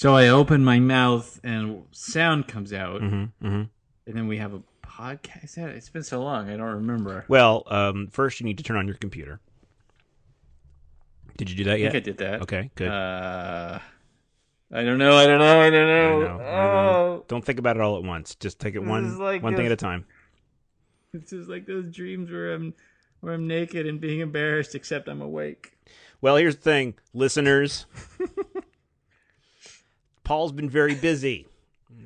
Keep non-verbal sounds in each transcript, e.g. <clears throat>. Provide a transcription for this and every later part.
So I open my mouth and sound comes out, Mm-hmm, mm-hmm. and then we have a podcast. It's been so long, I don't remember. Well, um, first you need to turn on your computer. Did you do that I yet? think I did that. Okay, good. Uh, I don't know. I don't know. I don't know. know, I know. Oh, Don't think about it all at once. Just take it This one like one thing at a time. it's just like those dreams where I'm where I'm naked and being embarrassed, except I'm awake. Well, here's the thing, listeners. <laughs> Paul's been very busy.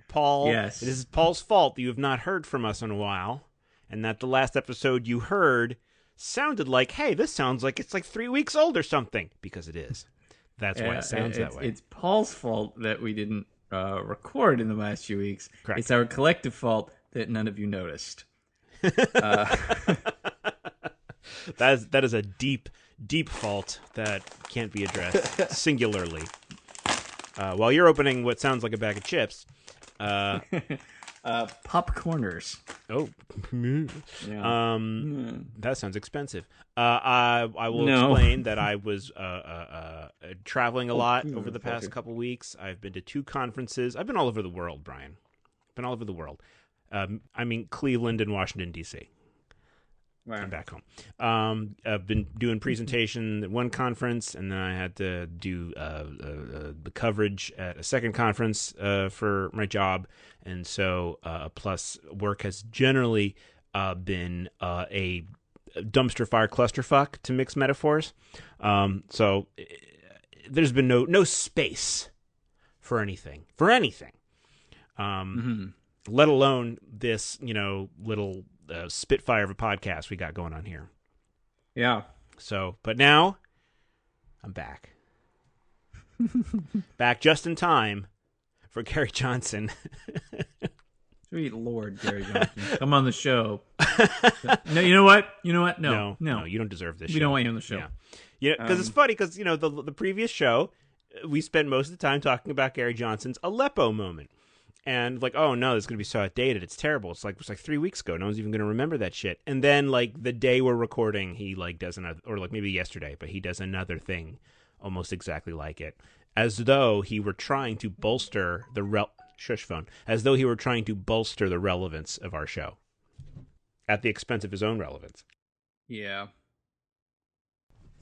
Paul, Yes. it is Paul's fault that you have not heard from us in a while, and that the last episode you heard sounded like, hey, this sounds like it's like three weeks old or something, because it is. That's why it sounds that way. It's Paul's fault that we didn't uh, record in the last few weeks. Correct. It's our collective fault that none of you noticed. <laughs> uh, That is that is a deep, deep fault that can't be addressed <laughs> singularly. Uh, while you're opening what sounds like a bag of chips, uh, <laughs> uh, pop corners. oh, Yeah. um, that sounds expensive. Uh, I I will No. explain that I <laughs> was uh, uh, uh, traveling a lot yeah, over the past couple weeks. I've been to two conferences. I've been all over the world, Brian. Been all over the world. Um, I mean Cleveland and Washington D.C. Wow. I'm back home. Um, I've been doing presentation at one conference, and then I had to do uh, uh, uh, the coverage at a second conference uh, for my job, and so uh, plus work has generally uh, been uh, a dumpster fire clusterfuck to mix metaphors. Um, so eh, there's been no no space for anything for anything. Um, Mhm. let alone this, you know, little uh, spitfire of a podcast we got going on here. Yeah. So, but now I'm back. <laughs> back just in time for Gary Johnson. <laughs> Sweet Lord, Gary Johnson, come on the show. <laughs> no, you know what? You know what? No, no, you don't deserve this. we show. don't want you on the show. Yeah, yeah, because it's Um, funny because you know the the previous show we spent most of the time talking about Gary Johnson's Aleppo moment, and like, oh no, it's gonna be so outdated. It's terrible. It's like it's like three weeks ago. No one's even gonna remember that shit. And then like the day we're recording, he like does another, or like maybe yesterday, but he does another thing almost exactly like it, as though he were trying to bolster the rel. Shush phone, as though he were trying to bolster the relevance of our show at the expense of his own relevance. Yeah.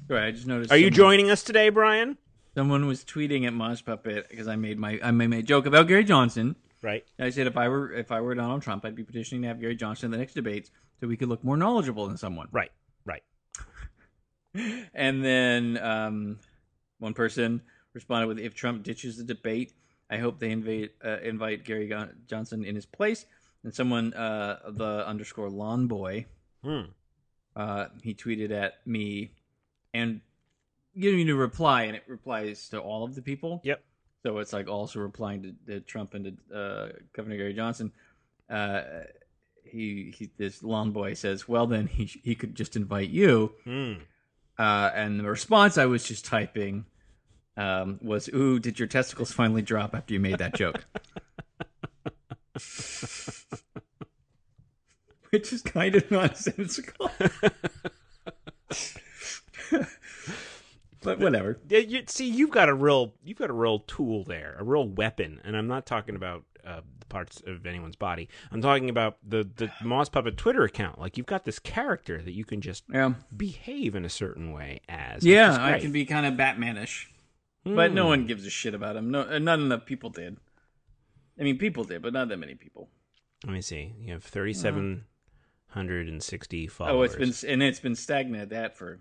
Right, I just noticed. Are you someone- joining us today, Brian? Someone was tweeting at Mosh Puppet because I made my I made my joke about Gary Johnson. Right. I said if I were if I were Donald Trump, I'd be petitioning to have Gary Johnson in the next debates so we could look more knowledgeable than someone. Right. Right. <laughs> And then um, one person responded with, "If Trump ditches the debate, I hope they invite uh, invite Gary Johnson in his place." And someone, uh, the underscore lawn boy, Hmm. uh, he tweeted at me and giving me to reply, and it replies to all of the people. Yep. So it's like also replying to, to Trump and to uh, Governor Gary Johnson. Uh, he, he this lawn boy says, "Well, then he he could just invite you." Hmm. Uh, and the response I was just typing um, was, "Ooh, did your testicles finally drop after you made that joke?" <laughs> Which is kind of nonsensical. <laughs> <laughs> but whatever. You, see, you've got a real, you've got a real tool there, a real weapon, and I'm not talking about uh, the parts of anyone's body. I'm talking about the the Moss Puppet Twitter account. Like you've got this character that you can just Yeah, behave in a certain way as. yeah, I can be kind of Batmanish, but no one gives a shit about him. No, uh, not enough people did. I mean, people did, but not that many people. Let me see. You have 3,760 followers. Oh, it's been and it's been stagnant at that for a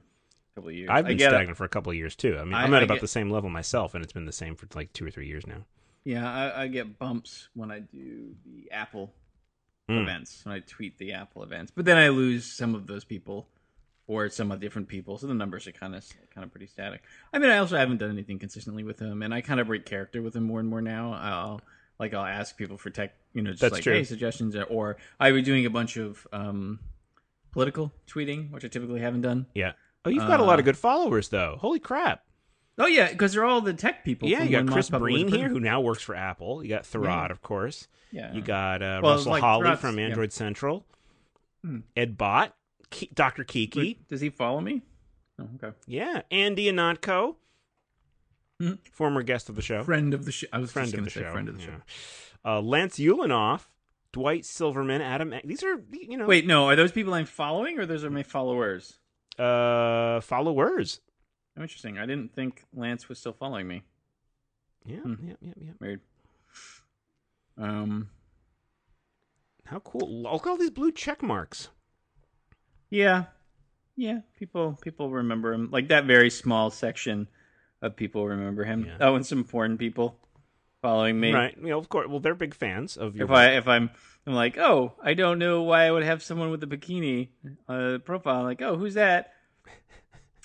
couple of years. I've been it. stagnant for a couple of years too. I mean, I- I'm at I about get- the same level myself, and it's been the same for like two or three years now. Yeah, I, I get bumps when I do the Apple Mm. events when I tweet the Apple events, but then I lose some of those people or some of different people, so the numbers are kind of kind of pretty static. I mean, I also haven't done anything consistently with him, and I kind of break character with him more and more now. I'll like I'll ask people for tech, you know, just That's like true. hey suggestions, or, or I was doing a bunch of um, political tweeting, which I typically haven't done. Yeah. Oh, you've got a lot Uh, of good followers, though. Holy crap! Oh yeah, because they're all the tech people. Yeah, you got Chris Breen here, who now works for Apple. You got Tharad, Yeah. of course. Yeah, You got uh, Well, Russell like Holly from yeah. Android Central. Hmm. Ed Bott, Ke- Dr. Kiki. Wait, Does he follow me? Oh, okay. Yeah, Andy Ihnatko. Hmm. former guest of the show, Friend of the show. I was friend of the show, friend of the show. Uh, Lance Ulanoff, Dwight Silverman, Adam. These are you know Wait, no, are those people I'm following or those are my followers? Uh, followers. Oh, interesting. I didn't think Lance was still following me. Yeah, Hmm. yeah, yeah, yeah. Weird. Um, How cool! Look at all these blue check marks. yeah, yeah. People, people remember him. Like that very small section of people remember him. Yeah. Oh, and some porn people following me. Right. You know, of course. Well, they're big fans of your. If I, if I'm, I'm like, oh, I don't know why I would have someone with a bikini uh, profile. Like, oh, who's that?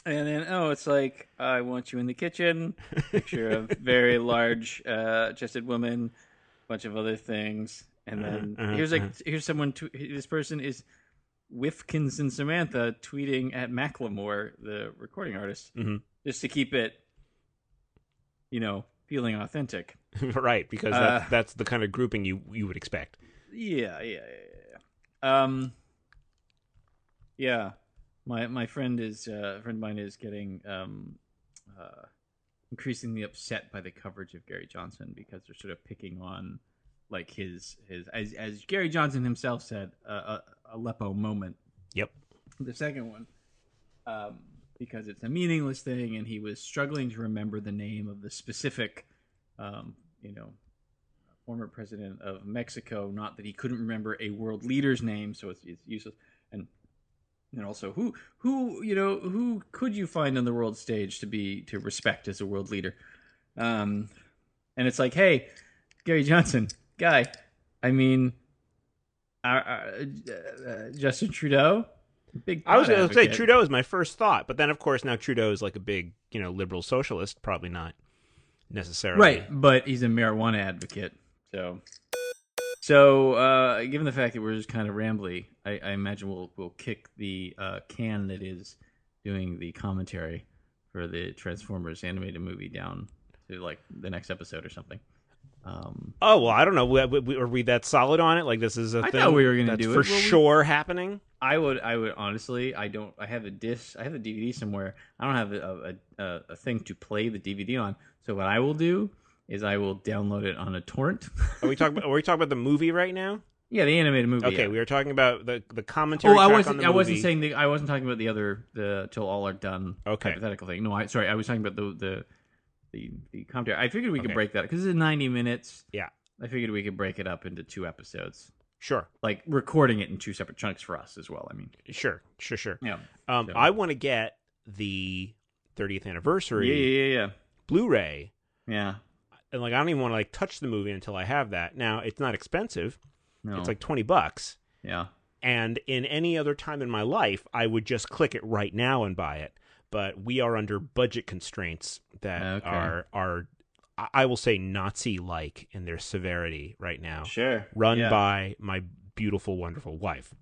And then, oh, it's like, I want you in the kitchen. Picture of <laughs> very large uh, chested woman, bunch of other things. And then Uh-huh, uh-huh, here's like, uh-huh. here's someone. Tw- this person is Whifkins and Samantha tweeting at Macklemore, the recording artist, Mhm. just to keep it, you know, feeling authentic. <laughs> right, because Uh, that's that's the kind of grouping you you would expect. Yeah, yeah, yeah, yeah. Um, yeah. My my friend is uh, a friend of mine is getting um, uh, increasingly upset by the coverage of Gary Johnson because they're sort of picking on like his his as as Gary Johnson himself said uh, a Aleppo moment. Yep. The second one, um, because it's a meaningless thing, and he was struggling to remember the name of the specific, um, you know, former president of Mexico. Not that he couldn't remember a world leader's name, so it's, it's useless. And and also, who who you know who could you find on the world stage to be to respect as a world leader? Um, and it's like, hey, Gary Johnson, guy. I mean, uh, uh, uh, Justin Trudeau, big. I was going to say. Trudeau is my first thought, but then of course now Trudeau is like a big you know liberal socialist, probably not necessarily. right? But he's a marijuana advocate, so. So, uh, given the fact that we're just kind of rambly, I, I imagine we'll we'll kick the uh, can that is doing the commentary for the Transformers animated movie down to like the next episode or something. Um, Oh well, I don't know. We- we- Are we that solid on it? Like this is a I thing thought we were gonna do for we- sure happening. I would, I would honestly, I don't, I have a disc, I have a DVD somewhere. I don't have a, a, a, a thing to play the DVD on. So what I will do is I will download it on a torrent. <laughs> Are we talking? About, are we talking about the movie right now? yeah, the animated movie. Okay, yeah. we were talking about the the commentary. Oh, I track on wasn't. I wasn't saying the. I wasn't talking about the other the till all are done. Okay. Hypothetical thing. No, I sorry. I was talking about the the the, the commentary. I figured we could break that because it's ninety minutes. Yeah. I figured we could break it up into two episodes, Sure, like recording it in two separate chunks for us as well. I mean, sure, sure, sure. yeah, Um, So- I want to get the 30th anniversary. yeah, yeah, yeah, Blu-ray, yeah. yeah. and like I don't even want to like touch the movie until I have that. Now it's not expensive; No, it's like 20 bucks. yeah, And in any other time in my life, I would just click it right now and buy it. But we are under budget constraints that Okay. are are I- will say Nazi-like in their severity right now. sure. run Yeah. by my beautiful, wonderful wife.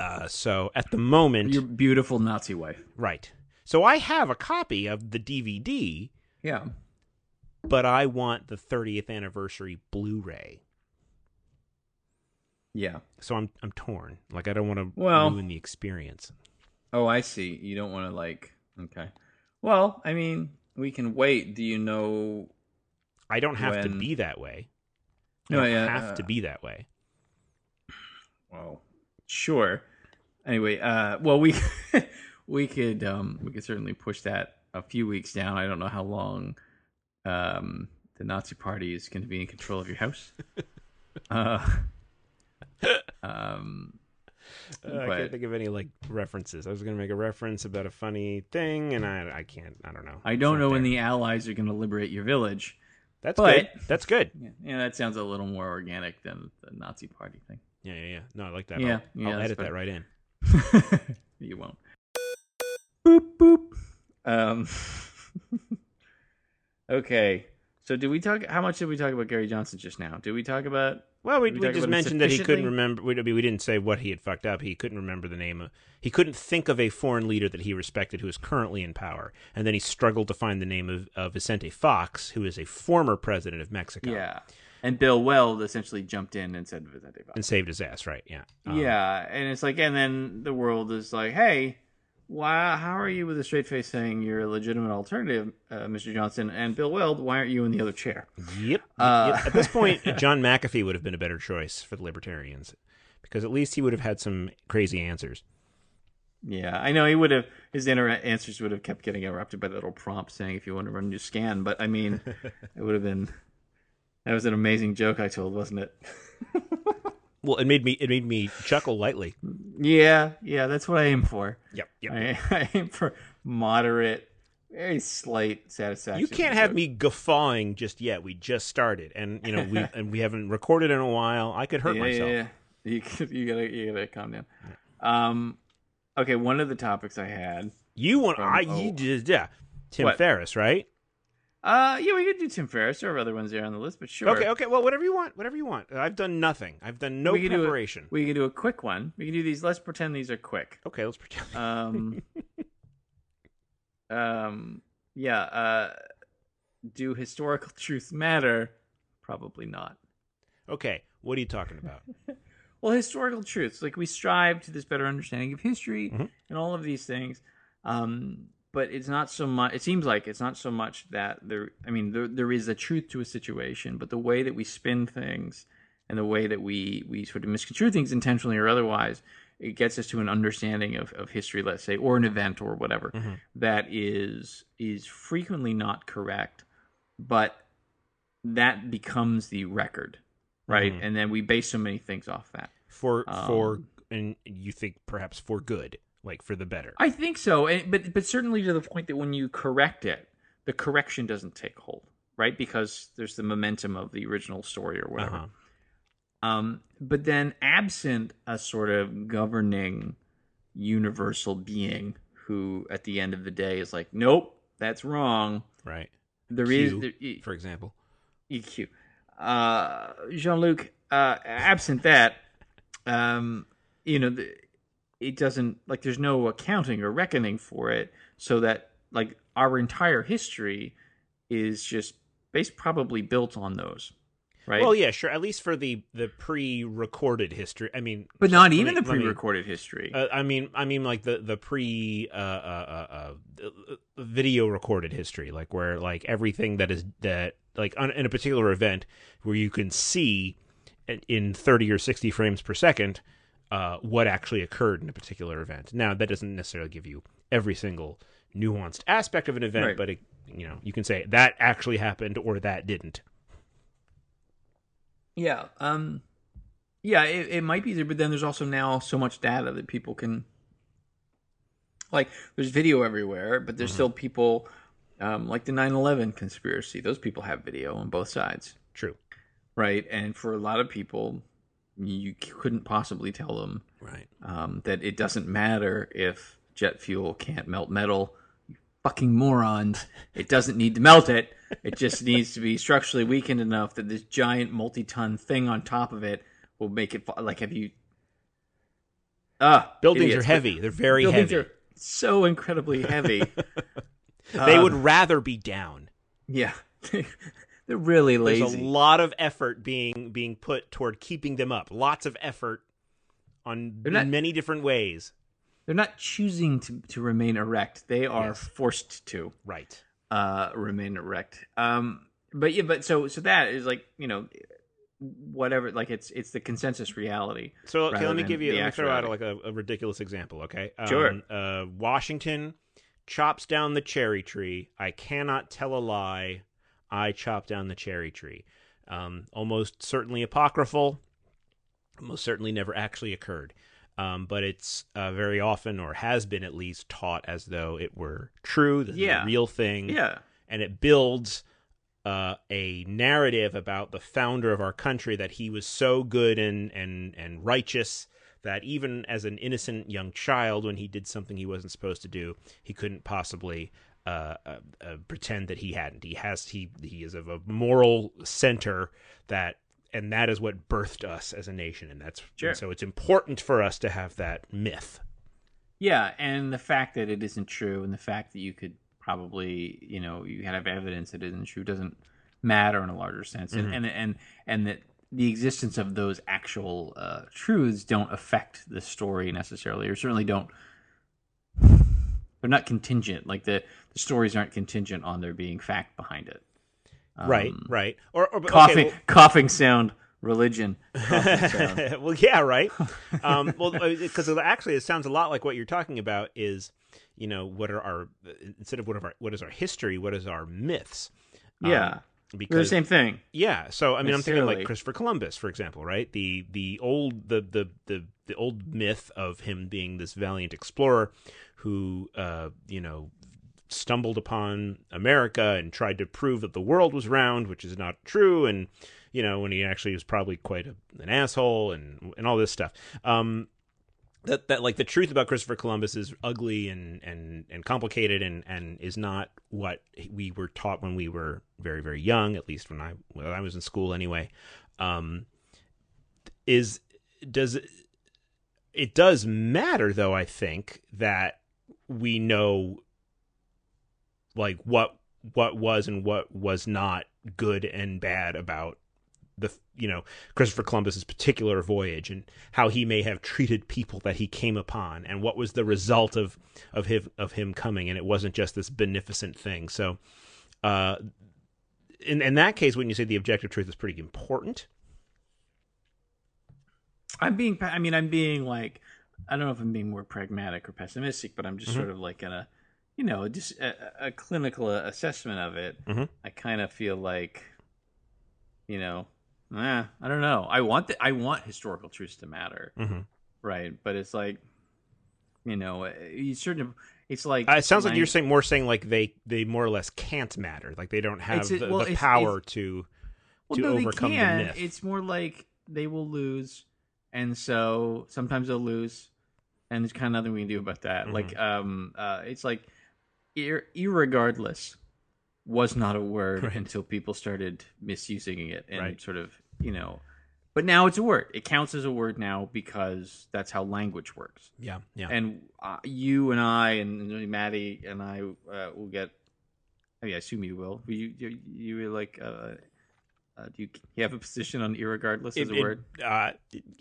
Uh, so at the moment, your beautiful Nazi wife. right. So I have a copy of the DVD, Yeah, but I want the 30th anniversary Blu-ray. yeah. So I'm I'm torn. Like I don't want to Well- ruin the experience. Oh, I see. You don't want to like. Okay. Well, I mean, we can wait. Do you know? I don't have to be that way. I No, don't yeah, have uh, to be that way. Well, sure. Anyway, uh, well, we <laughs> we could um, we could certainly push that a few weeks down. I don't know how long um, the Nazi Party is going to be in control of your house. <laughs> uh, <laughs> um, Uh, I can't think of any like references. I was going to make a reference about a funny thing, and I I can't. I don't know. I don't know when the Allies are going to liberate your village. That's but- good. That's good. Yeah, yeah, that sounds a little more organic than the Nazi Party thing. Yeah, yeah, yeah. No, I like that. Yeah, I'll, yeah, I'll edit that right in. <laughs> you won't. Boop boop. Um. <laughs> okay. So did we talk? How much did we talk about Gary Johnson just now? Did we talk about? Well, we, we we just mentioned that he couldn't remember. We, I mean, we didn't say what he had fucked up. He couldn't remember the name of. He couldn't think of a foreign leader that he respected who is currently in power, and then he struggled to find the name of, of Vicente Fox, who is a former president of Mexico. Yeah. And Bill Weld essentially jumped in and said Vicente Fox. and saved his ass. Right? Yeah. Um, yeah, and it's like, and then the world is like, hey, why? How are you with a straight face saying you're a legitimate alternative, uh, Mr. Johnson? And Bill Weld, why aren't you in the other chair? Yep. Uh, <laughs> yep. At this point, John McAfee would have been a better choice for the Libertarians because at least he would have had some crazy answers. Yeah, I know he would have. His answers would have kept getting interrupted by that little prompt saying, "If you want to run your scan," but I mean, <laughs> it would have been. That was an amazing joke I told, wasn't it? <laughs> Well, it made me it made me chuckle lightly. Yeah, yeah, that's what I aim for. Yep. Yep. I, <laughs> I aim for moderate, very slight satisfaction. You can't have me guffawing just yet. We just started, and you know we <laughs> and we haven't recorded in a while. I could hurt yeah, myself. Yeah, yeah. You, you gotta, you gotta calm down. Um, okay, one of the topics I had. You want From- I you oh. just yeah. Tim What? Ferriss, right? Uh, yeah, we could do Tim Ferriss. There are other ones there on the list, but sure. Okay, okay. Well, whatever you want, whatever you want. I've done nothing. I've done no We could do a- preparation. We can do a quick one. We can do these. Let's pretend these are quick. Okay, let's pretend. Um, um, yeah. Uh, do historical <laughs> truths matter? Probably not. Okay, what are you talking about? <laughs> Well, historical truths, like we strive to this better understanding of history Mhm. and all of these things. Um, but it's not so much. It seems like it's not so much that there. I mean, there there is a truth to a situation, but the way that we spin things and the way that we we sort of misconstrue things intentionally or otherwise, it gets us to an understanding of, of history, let's say, or an event or whatever Mhm. that is is frequently not correct, but that becomes the record, right? Mhm. And then we base so many things off that. For Um, for and you think perhaps for good, like for the better. I think so, and, but but certainly to the point that when you correct it, the correction doesn't take hold, right? Because there's the momentum of the original story or whatever. Uh-huh. Um, but then, absent a sort of governing universal being who, at the end of the day, is like, nope, that's wrong. Right. There is Q, there, e- for example. EQ. Uh, Jean Luc, uh, absent that, um, you know, the, it doesn't like there's no accounting or reckoning for it, so that like our entire history is just based probably built on those, right? Well, yeah, sure. At least for the the pre-recorded history. I mean, but not even me- the pre-recorded history. Uh, I mean, I mean, like the the pre uh, uh, uh, uh, video recorded history, like where like everything that is that like on, in a particular event where you can see in- in thirty or sixty frames per second uh, what actually occurred in a particular event. Now, that doesn't necessarily give you every single nuanced aspect of an event, Right. but it, you know, you can say that actually happened or that didn't. Yeah. Um yeah, it, it might be there, but then there's also now so much data that people can like there's video everywhere, but there's still people um, like the 9/11 conspiracy. Those people have video on both sides, True. right? And for a lot of people, you couldn't possibly tell them Right. um, that it doesn't matter if jet fuel can't melt metal. You fucking morons! It doesn't need to melt it. It just <laughs> needs to be structurally weakened enough that this giant multi-ton thing on top of it will make it like. Have you? Ah, Buildings idiots, are heavy. They're very Buildings heavy. are so incredibly heavy. <laughs> they Uh, would rather be down. Yeah, <laughs> they're really lazy. There's a lot of effort being being put toward keeping them up. Lots of effort on They're not- many different ways. They're not choosing to to remain erect. They are Yes. forced to. Right. uh remain erect um but yeah but so so that is like you know whatever like it's it's the consensus reality So okay, let me give you let me throw out like a, a ridiculous example. Okay. Sure. Uh, Washington chops down the cherry tree. I cannot tell a lie. I chop down the cherry tree. Um, almost certainly apocryphal. Most certainly never actually occurred. Um, but it's uh, very often, or has been at least, taught as though it were true. the Yeah. real thing. yeah and it builds uh, a narrative about the founder of our country that he was so good and and and righteous that even as an innocent young child, when he did something he wasn't supposed to do, he couldn't possibly uh, uh, uh, pretend that he hadn't. He has he he is of a moral center that. And that is what birthed us as a nation, and that's Sure. and so it's important for us to have that myth. yeah and the fact that it isn't true and the fact that you could probably you know you have evidence that it isn't true doesn't matter in a larger sense and and and and that the existence of those actual uh, truths don't affect the story necessarily or certainly don't they're not contingent. Like the the stories aren't contingent on there being fact behind it. right, Um, right. Or, or okay, Coughing, well- coughing sound, religion. Coughing <laughs> sound. well, yeah, right. <laughs> Um, well, because actually, it sounds a lot like what you're talking about. Is you know what are our instead of what of our what is our history? What is our myths? Um, Yeah, they're the same thing. yeah. So I mean, I'm thinking like Christopher Columbus, for example, right? The the old the the the the old myth of him being this valiant explorer who uh, you know stumbled upon America and tried to prove that the world was round, which is not true, and you know when he actually was probably quite a, an asshole and and all this stuff. Um, that that like the truth about Christopher Columbus is ugly and and and complicated and and is not what we were taught when we were very very young. At least when I when I was in school anyway. Um, is does it, it does matter though? I think that we know like what what was and what was not good and bad about the you know Christopher Columbus's particular voyage and how he may have treated people that he came upon and what was the result of of him of him coming and it wasn't just this beneficent thing so uh in in that case when you say the objective truth is pretty important I'm being. I mean, I'm being like. I don't know if I'm being more pragmatic or pessimistic, but I'm just Mhm. sort of like in a, you know, just a, a clinical assessment of it. Mhm. I kind of feel like, you know, eh, I don't know. I want the, I want historical truths to matter, mm-hmm. right? But it's like, you know, you certain. It's like uh, it sounds like you're saying more saying like they they more or less can't matter like they don't have It's- the, well, the it's- power to well, to no, overcome they the myth. It's more like they will lose, and so sometimes they'll lose, and there's kind of nothing we can do about that. Mm-hmm. Like, um, uh, it's like, ir- irregardless was not a word Right. until people started misusing it and Right. sort of, you know, but now it's a word. It counts as a word now because that's how language works. yeah yeah And uh, you and I and Maddie and I uh, will get. I mean, I assume you will. You you, you were like. Uh, uh, do you, you have a position on irregardless as It- a it- word? uh,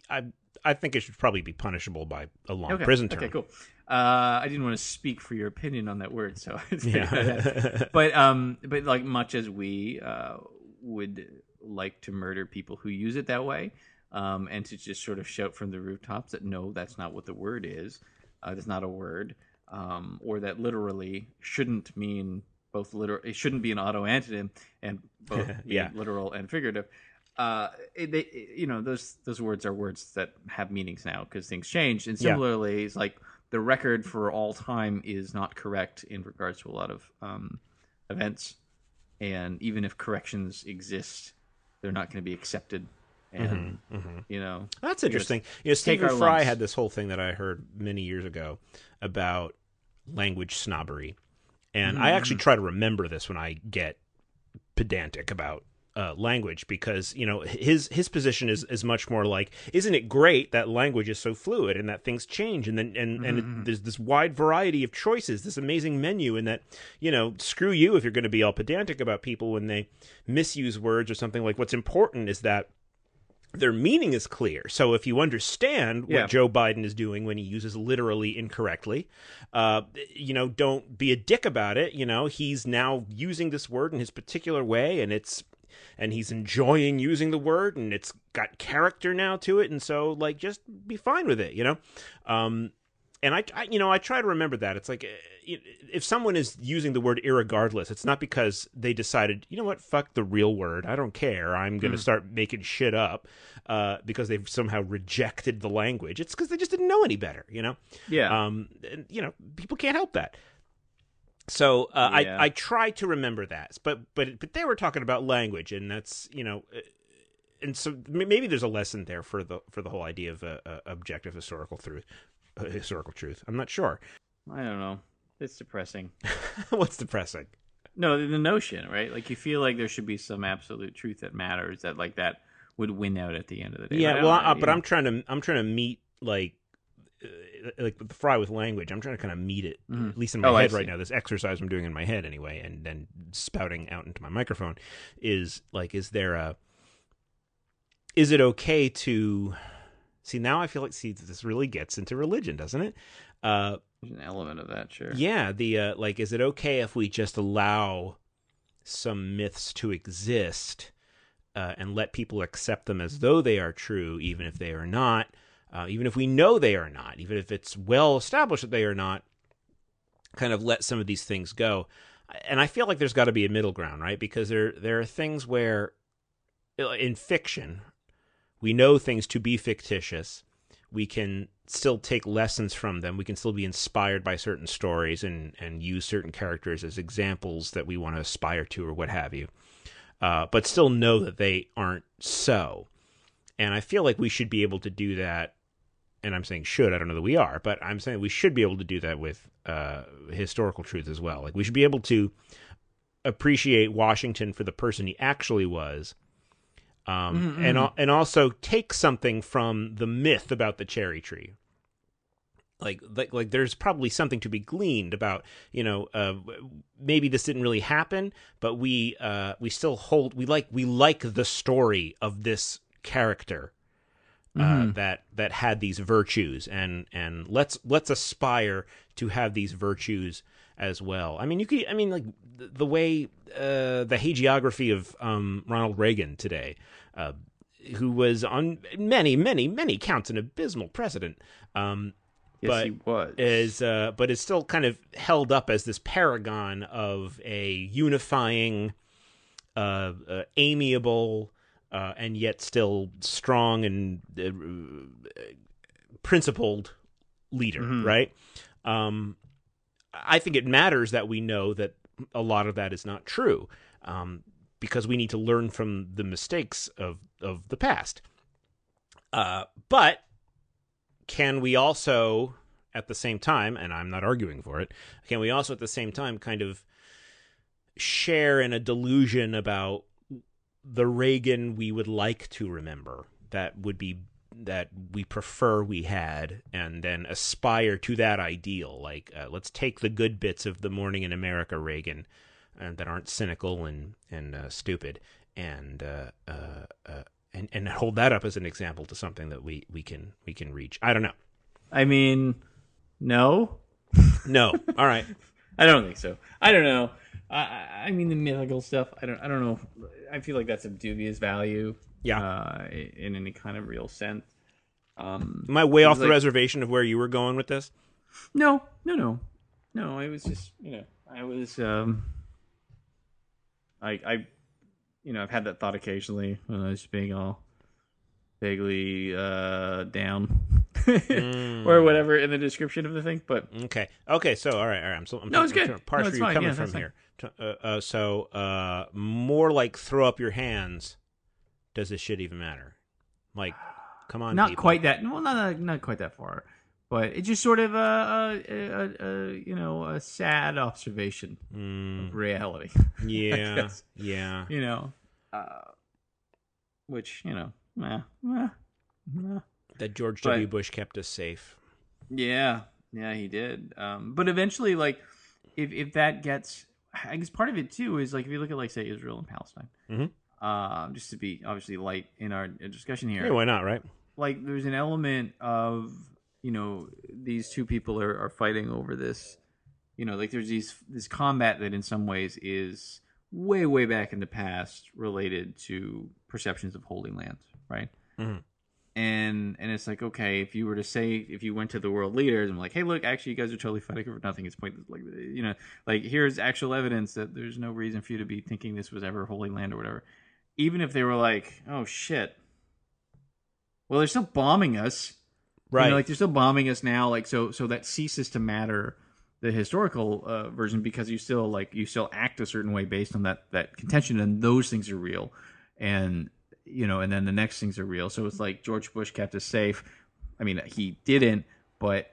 I I think it should probably be punishable by a long Okay. prison term. Okay, cool. Uh, I didn't want to speak for your opinion on that word, so. <laughs> Yeah. but um, but like much as we uh, would like to murder people who use it that way, um, and to just sort of shout from the rooftops that no, that's not what the word is. Uh, it's not a word, um, or that literally shouldn't mean both literal. It shouldn't be an auto antonym and <laughs> both Yeah. literal and figurative. Uh, it- they, you know, those those words are words that have meanings now because things change. And Yeah. similarly, it's like the record for all time is not correct in regards to a lot of um, events, and even if corrections exist, they're not going to be accepted. And you know, That's interesting. You know, Stephen Fry had this whole thing that I heard many years ago about language snobbery, and I Mm-hmm. actually try to remember this when I get pedantic about uh, language because you know his his position is is much more like isn't it great that language is so fluid and that things change and then and and Mm-hmm. it, there's this wide variety of choices this amazing menu and that you know screw you if you're going to be all pedantic about people when they misuse words or something like what's important is that their meaning is clear. So if you understand what Joe Biden is doing when he uses literally incorrectly, uh, you know, don't be a dick about it. You know, he's now using this word in his particular way, and it's and he's enjoying using the word, and it's got character now to it, and so like just be fine with it. You know, um, and I, I, you know, I try to remember that. It's like uh, if someone is using the word irregardless, it's not because they decided, you know what, fuck the real word. I don't care. I'm going to start making shit up uh, because they've somehow rejected the language. It's because they just didn't know any better, you know? yeah, Um, and, you know, people can't help that. So uh, Yeah. I I try to remember that, but but but they were talking about language, and that's you know, uh, and so maybe there's a lesson there for the for the whole idea of uh, uh, objective historical truth, historical truth. I'm not sure. I don't know. It's depressing. <laughs> What's depressing? No, the, the notion, right? Like you feel like there should be some absolute truth that matters that like that would win out at the end of the day. Yeah, I well, uh, but I'm trying to I'm trying to meet like uh, like the fry with language. I'm trying to kind of meet it at least in my Oh, head right now. This exercise I'm doing in my head anyway, and then spouting out into my microphone is like, is there a is it okay to see now? I feel like see this really gets into religion, doesn't it? Uh, There's an element of that, sure. Yeah, the uh, like, is it okay if we just allow some myths to exist uh, and let people accept them as though they are true, even if they are not, uh, even if we know they are not, even if it's well established that they are not? Kind of let some of these things go, and I feel like there's got to be a middle ground, right? Because there there are things where uh, in fiction we know things to be fictitious we can still take lessons from them. We can still be inspired by certain stories and and use certain characters as examples that we want to aspire to or what have you. Uh, but still know that they aren't so. And I feel like we should be able to do that. And I'm saying should. I don't know that we are, but I'm saying we should be able to do that with uh, historical truth as well. Like we should be able to appreciate Washington for the person he actually was, um, Mm-mm. and and also take something from the myth about the cherry tree. Like, like, like, there's probably something to be gleaned about, you know, uh, maybe this didn't really happen, but we, uh, we still hold, we like, we like the story of this character, uh, Mhm. that that had these virtues, and and let's let's aspire to have these virtues as well. I mean, you could, I mean, like the, the way uh, the hagiography of um, Ronald Reagan today, uh, who was on many, many, many counts an abysmal president, um, Yes, but he was. is uh, but is still kind of held up as this paragon of a unifying, uh, uh, amiable, uh, and yet still strong and uh, principled leader, Mhm. right? Um, I think it matters that we know that a lot of that is not true, um, because we need to learn from the mistakes of of the past. Uh, but can we also, at the same time, and I'm not arguing for it, can we also at the same time kind of share in a delusion about the Reagan we would like to remember that would be that we prefer we had and then aspire to that ideal like uh, let's take the good bits of the morning in america reagan uh, that aren't cynical and and uh, stupid and uh, uh, uh, and and hold that up as an example to something that we we can we can reach i don't know I mean, no, no all right <laughs> I don't think so. I don't know. I, I I mean, the mythical stuff. I don't. I don't know. I feel like that's of dubious value. Yeah. Uh, in any kind of real sense. Um, am i way off the like- reservation of where you were going with this no, no, no, no. I was just, you know, I was. Um, I, I, you know, I've had that thought occasionally when I was being all vaguely uh, down Mm. <laughs> or whatever in the description of the thing. But Okay. Okay. So, all right. All right. I'm, so, I'm No, it's I'm good. to parse No, where you're coming Yeah, from here. Uh, uh, so, uh, more like throw up your hands. Does this shit even matter? Like, come on, not people. quite that. Well, not not quite that far. But it's just sort of a, a, a, a you know a sad observation Mm, of reality. <laughs> yeah. yeah. you know, uh, which you know, meh, meh, meh. That George But- W. Bush kept us safe. yeah, yeah, he did. Um, but eventually, like, if if that gets, I guess part of it too is like if you look at like say Israel and Palestine, Mhm. Uh, just to be obviously light in our discussion here. Hey, why not? Right? like there's an element of you know these two people are, are fighting over this you know like there's these this combat that in some ways is way way back in the past related to perceptions of holy land right Mhm. and and it's like okay if you were to say if you went to the world leaders and like hey look actually you guys are totally fighting over nothing it's pointless like you know like here's actual evidence that there's no reason for you to be thinking this was ever holy land or whatever even if they were like oh shit well they're still bombing us you Right. know, like they're still bombing us now. Like so, so that ceases to matter the historical uh, version because you still like you still act a certain way based on that that contention, and those things are real, and you know, and then the next things are real. So it's like George Bush kept us safe. I mean, he didn't, but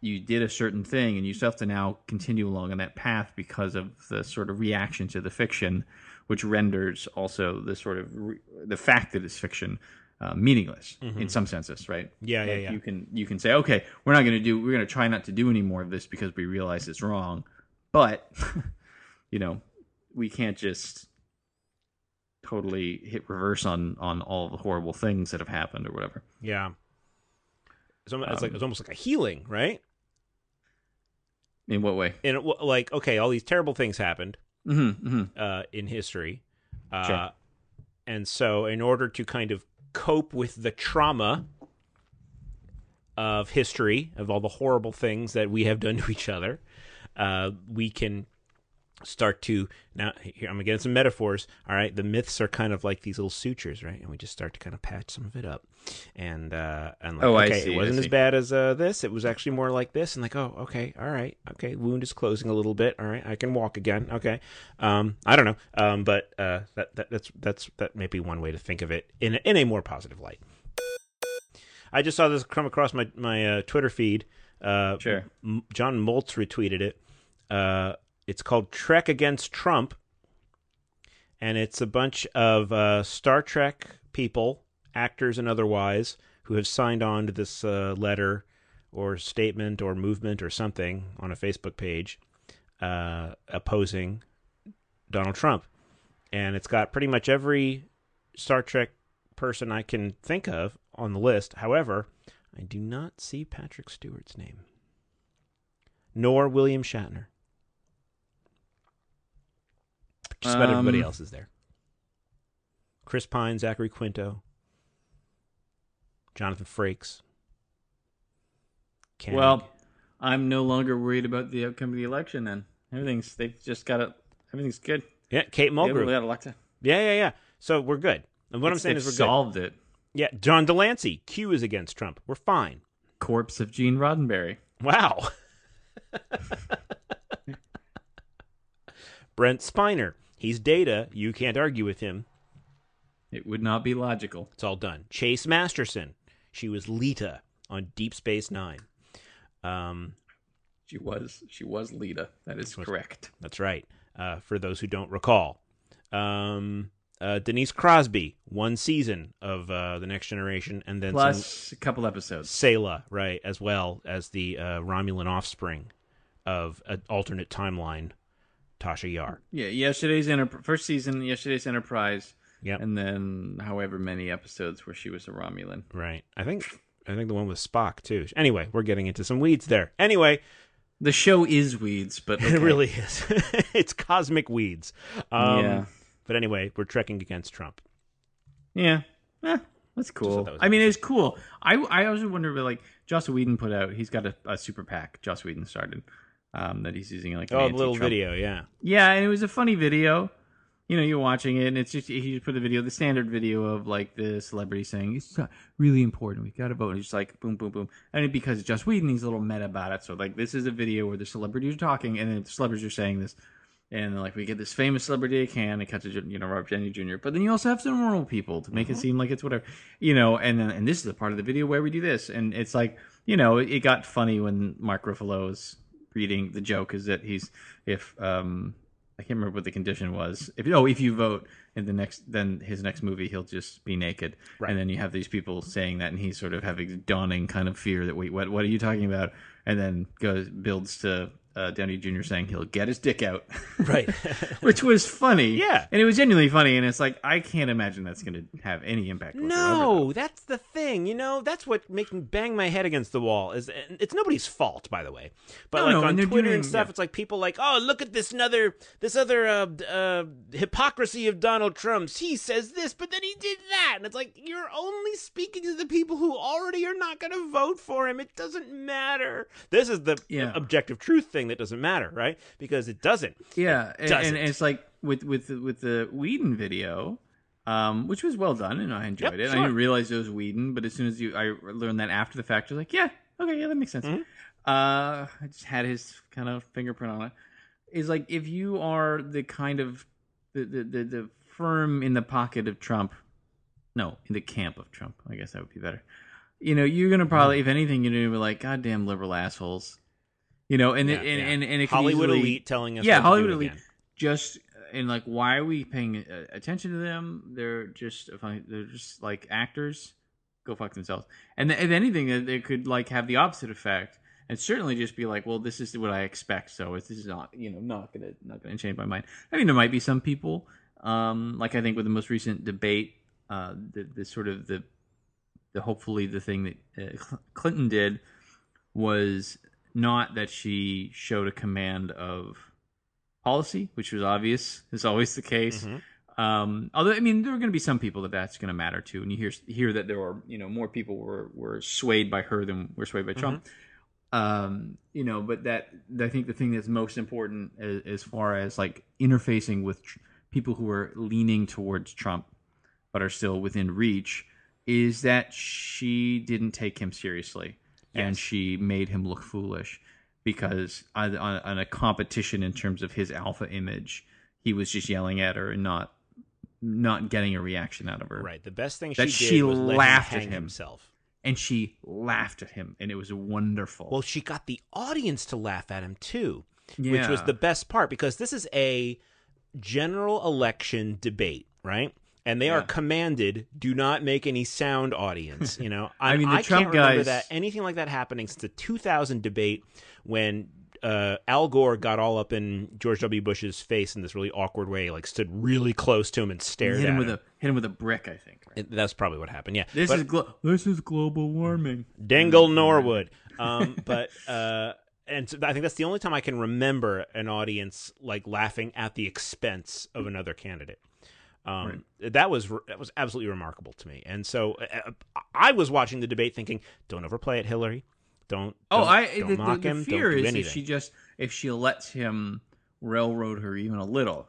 you did a certain thing, and you still have to now continue along on that path because of the sort of reaction to the fiction, which renders also the sort of re- the fact that it's fiction uh, meaningless in some senses, right? Yeah, yeah, Like, yeah. You can you can say, okay, we're not going to do, we're going to try not to do any more of this because we realize it's wrong, but <laughs> you know, we can't just totally hit reverse on on all the horrible things that have happened or whatever. Yeah. It's, almo- it's like Um, it's almost like a healing, right? In what way? In like, okay, all these terrible things happened Mm-hmm, mm-hmm. uh, in history, uh, Sure. and so in order to kind of cope with the trauma of history, of all the horrible things that we have done to each other, uh, we can start to now here I'm gonna get some metaphors. All right, the myths are kind of like these little sutures, right? And we just start to kind of patch some of it up, and uh, and like Oh, I okay, see, it wasn't as bad as uh, this. It was actually more like this, and like oh okay, all right, okay, wound is closing a little bit. All right, I can walk again. Okay, um, I don't know, um, but uh, that, that that's that's that may be one way to think of it in a, in a more positive light. I just saw this come across my my uh, Twitter feed. Uh, Sure. M- John Moltz retweeted it. Uh, it's called Trek Against Trump, and it's a bunch of uh, Star Trek people, actors and otherwise, who have signed on to this uh, letter or statement or movement or something on a Facebook page uh, opposing Donald Trump. And it's got pretty much every Star Trek person I can think of on the list. However, I do not see Patrick Stewart's name, nor William Shatner. Just about everybody Um, else is there. Chris Pine, Zachary Quinto, Jonathan Frakes. Koenig. Well, I'm no longer worried about the outcome of the election. Then everything's they've just got it. Everything's good. yeah, Kate They Mulgrew. got elected. Yeah, yeah, yeah. So we're good. And what I'm saying is we're good. solved it. Yeah, John de Lancie. Q is against Trump. We're fine. Corpse of Gene Roddenberry. Wow. <laughs> Brent Spiner. He's data. You can't argue with him. It would not be logical. It's all done. Chase Masterson. She was Leeta on Deep Space Nine. Um, She was she was Leeta. That is correct. that's right. Uh, for those who don't recall, um, uh, Denise Crosby, one season of uh, the Next Generation, and then some Plus a couple episodes. Sela, right, as well as the uh, Romulan offspring of an alternate timeline, Tasha Yar. Yeah, yesterday's Enter- first season, yesterday's Enterprise, Yep. and then however many episodes where she was a Romulan. Right. I think I think the one with Spock too. Anyway, we're getting into some weeds there. Anyway, The show is weeds, but <laughs> okay. it really is. <laughs> it's cosmic weeds. Um, Yeah. But anyway, we're trekking against Trump. Yeah. Eh, that's cool. that I mean, it's cool. I I also wonder, but like Joss Whedon put out, he's got a, a super PAC. Joss Whedon started um, that he's using like Oh, the little anti-Trump- video, yeah. Yeah, and it was a funny video. You know, you're watching it, and it's just he just put a video, the standard video of like the celebrity saying it's really important. We've got to vote. And it's just like boom, boom, boom, and because Joss Whedon, he's a little meta about it. So like, this is a video where the celebrities are talking, and then the celebrities are saying this, and like we get this famous celebrity can, it cuts to you know Robert Downey Jr. But then you also have some normal people to make it seem like it's whatever, you know. And then and this is the part of the video where we do this, and it's like you know it, it got funny when Mark Ruffalo is reading the joke is that he's if um I can't remember what the condition was. If oh, if you vote in the next, then his next movie he'll just be naked, Right. and then you have these people saying that, and he's sort of having dawning kind of fear that wait, what what are you talking about? And then goes builds to uh, Downey Jr. saying he'll get his dick out, <laughs> Right. <laughs> which was funny, Yeah. and it was genuinely funny, and it's like I can't imagine that's going to have any impact. no, that's the thing. You know, that's what makes me bang my head against the wall. Is and it's nobody's fault, by the way. But No, like no, on Twitter doing- and stuff, yeah. it's like people like, oh, look at this another this other uh, uh, hypocrisy of Donald Trump's. He says this, but then he did that, and it's like you're only speaking to the people who already are not going to vote for him. It doesn't matter. This is the Yeah. objective truth thing that doesn't matter, right? Because it doesn't. Yeah, and, doesn't. and it's like with with with the Whedon video, um, which was well done, and I enjoyed Yep, it. I didn't realize it was Whedon, but as soon as you I learned that after the fact, I was like, yeah, okay, yeah, that makes sense. Mm-hmm. Uh, I just had his kind of fingerprint on it. Is like if you are the kind of the, the the the firm in the pocket of Trump, no, in the camp of Trump. I guess that would be better. You know, you're gonna probably, Mm-hmm. if anything, you're gonna be like, goddamn liberal assholes. You know, and it, and, yeah. and and it Hollywood easily- elite telling us, yeah, what to do Hollywood elite. again. Just and like, why are we paying uh, attention to them? They're just they're just like actors. Go fuck themselves. And if anything, uh, they could like have the opposite effect, and certainly just be like, well, this is what I expect. So it's, this is not, you know, not gonna not gonna change my mind. I mean, there might be some people, um, like I think with the most recent debate, uh, the, the sort of the the hopefully the thing that uh, Clinton did was not that she showed a command of policy, which was obvious, is always the case. Mm-hmm. Um, although, I mean, there are going to be some people that that's going to matter to, and you hear hear that there are, you know, more people were were swayed by her than were swayed by Trump. Um, you know, but that I think the thing that's most important as, as far as like interfacing with tr- people who are leaning towards Trump but are still within reach is that she didn't take him seriously and she made him look foolish because on, on, a competition in terms of his alpha image, he was just yelling at her and not not getting a reaction out of her. Right. The best thing she That did she was laughed him at him. himself. And she laughed at him, and it was wonderful. Well, she got the audience to laugh at him too, which was the best part because this is a general election debate, right? And they are commanded, do not make any sound audience. You know, <laughs> I mean, the I Trump can't remember that anything like that happening since the 2000 debate when uh, Al Gore got all up in George W. Bush's face in this really awkward way, like stood really close to him and stared hit at him him. with a hit him with a brick. I think. right? It- That's probably what happened. Yeah, This But- is glo- this is global warming. Dingle Norwood. Um, but uh, and so I think that's the only time I can remember an audience like laughing at the expense of another candidate. Um, That was that was absolutely remarkable to me. And so uh, I was watching the debate thinking, don't overplay it, Hillary. Don't. Oh, don't- I don't the, the- mock the him. fear do is anything. if she just if she lets him railroad her even a little.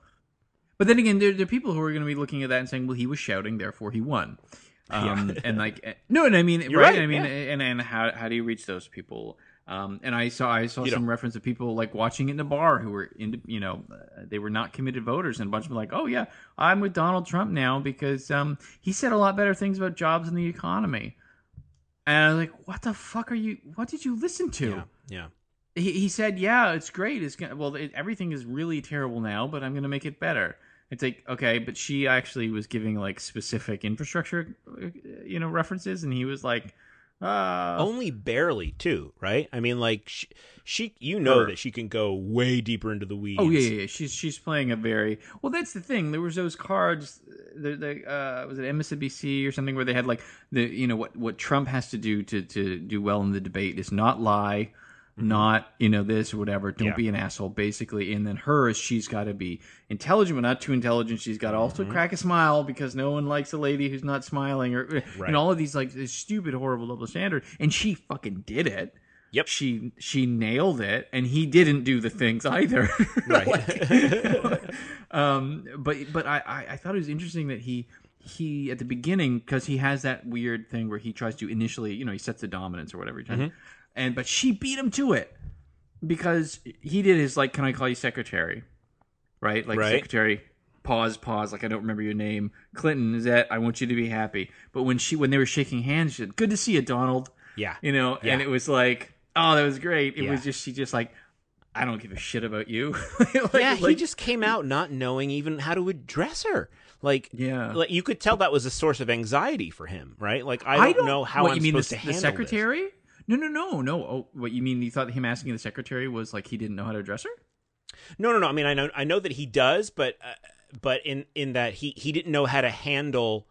But then again, there, there are people who are going to be looking at that and saying, "Well, he was shouting, therefore he won." <laughs> Um, and like, eh, no, and I mean, right? right, I mean, yeah. and and how how do you reach those people? Um, and I saw I saw You some reference of people like watching it in a bar who were in, you know, they were not committed voters, and a bunch of them were like, "Oh yeah, I'm with Donald Trump now because um, he said a lot better things about jobs and the economy." And I was like, "What the fuck are you? What did you listen to?" Yeah, yeah. he, he said, "Yeah, it's great. It's gonna, well, it, everything is really terrible now, but I'm going to make it better." It's like okay, but she actually was giving like specific infrastructure, uh, you know, references, and he was like, uh, Only barely too, right? I mean, like she, she you know Her. that she can go way deeper into the weeds. "Oh yeah, yeah, yeah." She's she's playing a very well. That's the thing. There was those cards. The, the uh, was it MSNBC or something where they had like the you know what what Trump has to do to to do well in the debate is not lie. Not you know this or whatever. Don't. Yeah. be an asshole, basically. And then hers, she's got to be intelligent, but not too intelligent. She's got to also Mm-hmm. crack a smile because no one likes a lady who's not smiling, or Right. and all of these like this stupid, horrible double standard. And she fucking did it. Yep. She she nailed it, and he didn't do the things either. <laughs> Right. <laughs> um, but but I, I I thought it was interesting that he he at the beginning because he has that weird thing where he tries to initially you know he sets the dominance or whatever Mm-hmm. And but she beat him to it because he did his like can I call you secretary, right? Like Right. secretary. Pause, pause. Like I don't remember your name. Clinton is that? I want you to be happy. But when she when they were shaking hands, she said, "Good to see you, Donald." yeah. you know Yeah. and it was like oh that was great it was just she just like i don't give a shit about you <laughs> Like- yeah, he like- just came out not knowing even how to address her. Like, Yeah. like you could tell that was a source of anxiety for him, right? Like, I don't, know how what I'm you mean supposed the, to the handle secretary no no no no oh what you mean you thought him asking the secretary was like he didn't know how to address her No, no, no. I mean, I know, I know that he does, but, uh, but in in that he he didn't know how to handle.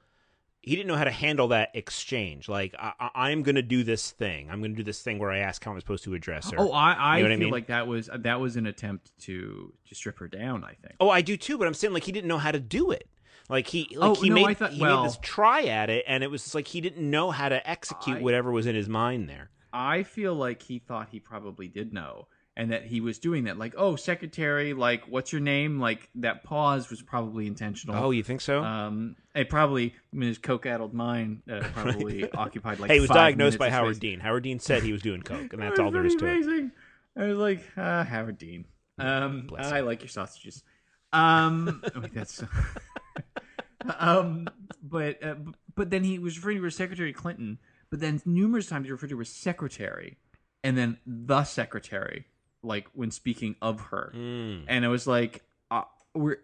He didn't know how to handle that exchange. Like, I, I'm going to do this thing. I'm going to do this thing where I ask how I'm supposed to address her. oh i i You know what I feel mean? like that was that was an attempt to to strip her down i think Oh, I do too, but I'm saying like he didn't know how to do it. Like he like Oh, he no, made thought- he well- made this try at it, and it was just like he didn't know how to execute I- whatever was in his mind there. I feel like he thought he probably did know and that he was doing that. Like, oh, secretary, like, what's your name? Like, that pause was probably intentional. Oh, you think so? Um, it probably, I mean, his coke-addled mind uh, <laughs> probably occupied like. hey, he was diagnosed by Howard space. Dean. Howard Dean said he was doing coke, and <laughs> that's all there is to pretty it. amazing. I was like, ah, Howard Dean. Um, Bless I like your sausages. Um, <laughs> oh, wait, that's. um, but uh, but then he was referring to Secretary Clinton. But then numerous times he referred to her as secretary, and then the secretary, like when speaking of her. Mm. And it was like, uh, we're.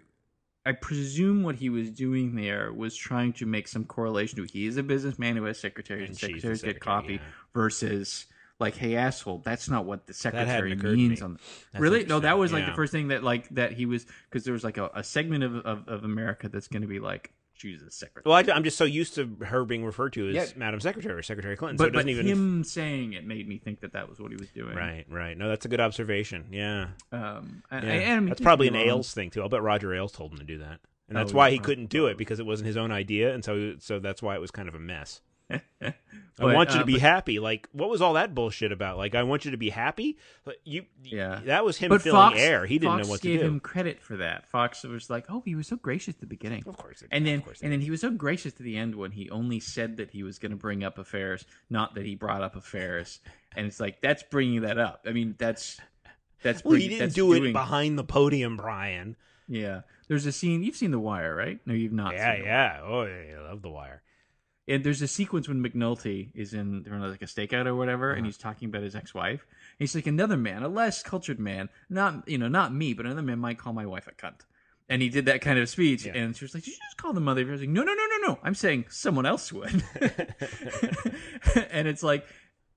I presume what he was doing there was trying to make some correlation to he is a businessman who has secretaries and, the secretaries get secretary, copy yeah. versus like hey asshole that's not what the secretary means me. on That's really no that was like yeah. the first thing that like that he was because there was like a, a segment of, of, of america that's going to be like She was a secretary. Well, I, am just so used to her being referred to as Yeah. Madam Secretary or Secretary Clinton, but, so it doesn't but even. him saying it made me think that that was what he was doing. Right, right. No, that's a good observation. Yeah, Um, and, yeah. and that's don't probably an me wrong. Ailes thing too. I'll bet Roger Ailes told him to do that, and that's Oh, why yeah, he couldn't do it because it wasn't his own idea, and so so that's why it was kind of a mess. I want you uh, to be but- happy. Like, what was all that bullshit about? Like, I want you to be happy. Like, you, Yeah. that was him But filling Fox, air. He didn't Fox know what to gave do. him credit for that. Fox was like, "Oh, he was so gracious at the beginning." Of course, it- And then, of course and then he was so gracious to the end when he only said that he was going to bring up affairs, not that he brought up affairs. And it's like that's bringing that up. I mean, that's that's well, he didn't that's do it behind the podium, Brian. Yeah, there's a scene. You've seen The Wire, right? No, you've not. Yeah, seen yeah. Oh, yeah, I love The Wire. And there's a sequence when McNulty is in they're in like a stakeout or whatever, Uh-huh. and he's talking about his ex-wife. And he's like, another man, a less cultured man, not you know, not me, but another man might call my wife a cunt. And he did that kind of speech, Yeah. and she was like, "Did you just call the mother?" I was like, "No, no, no, no, no. I'm saying someone else would." <laughs> and it's like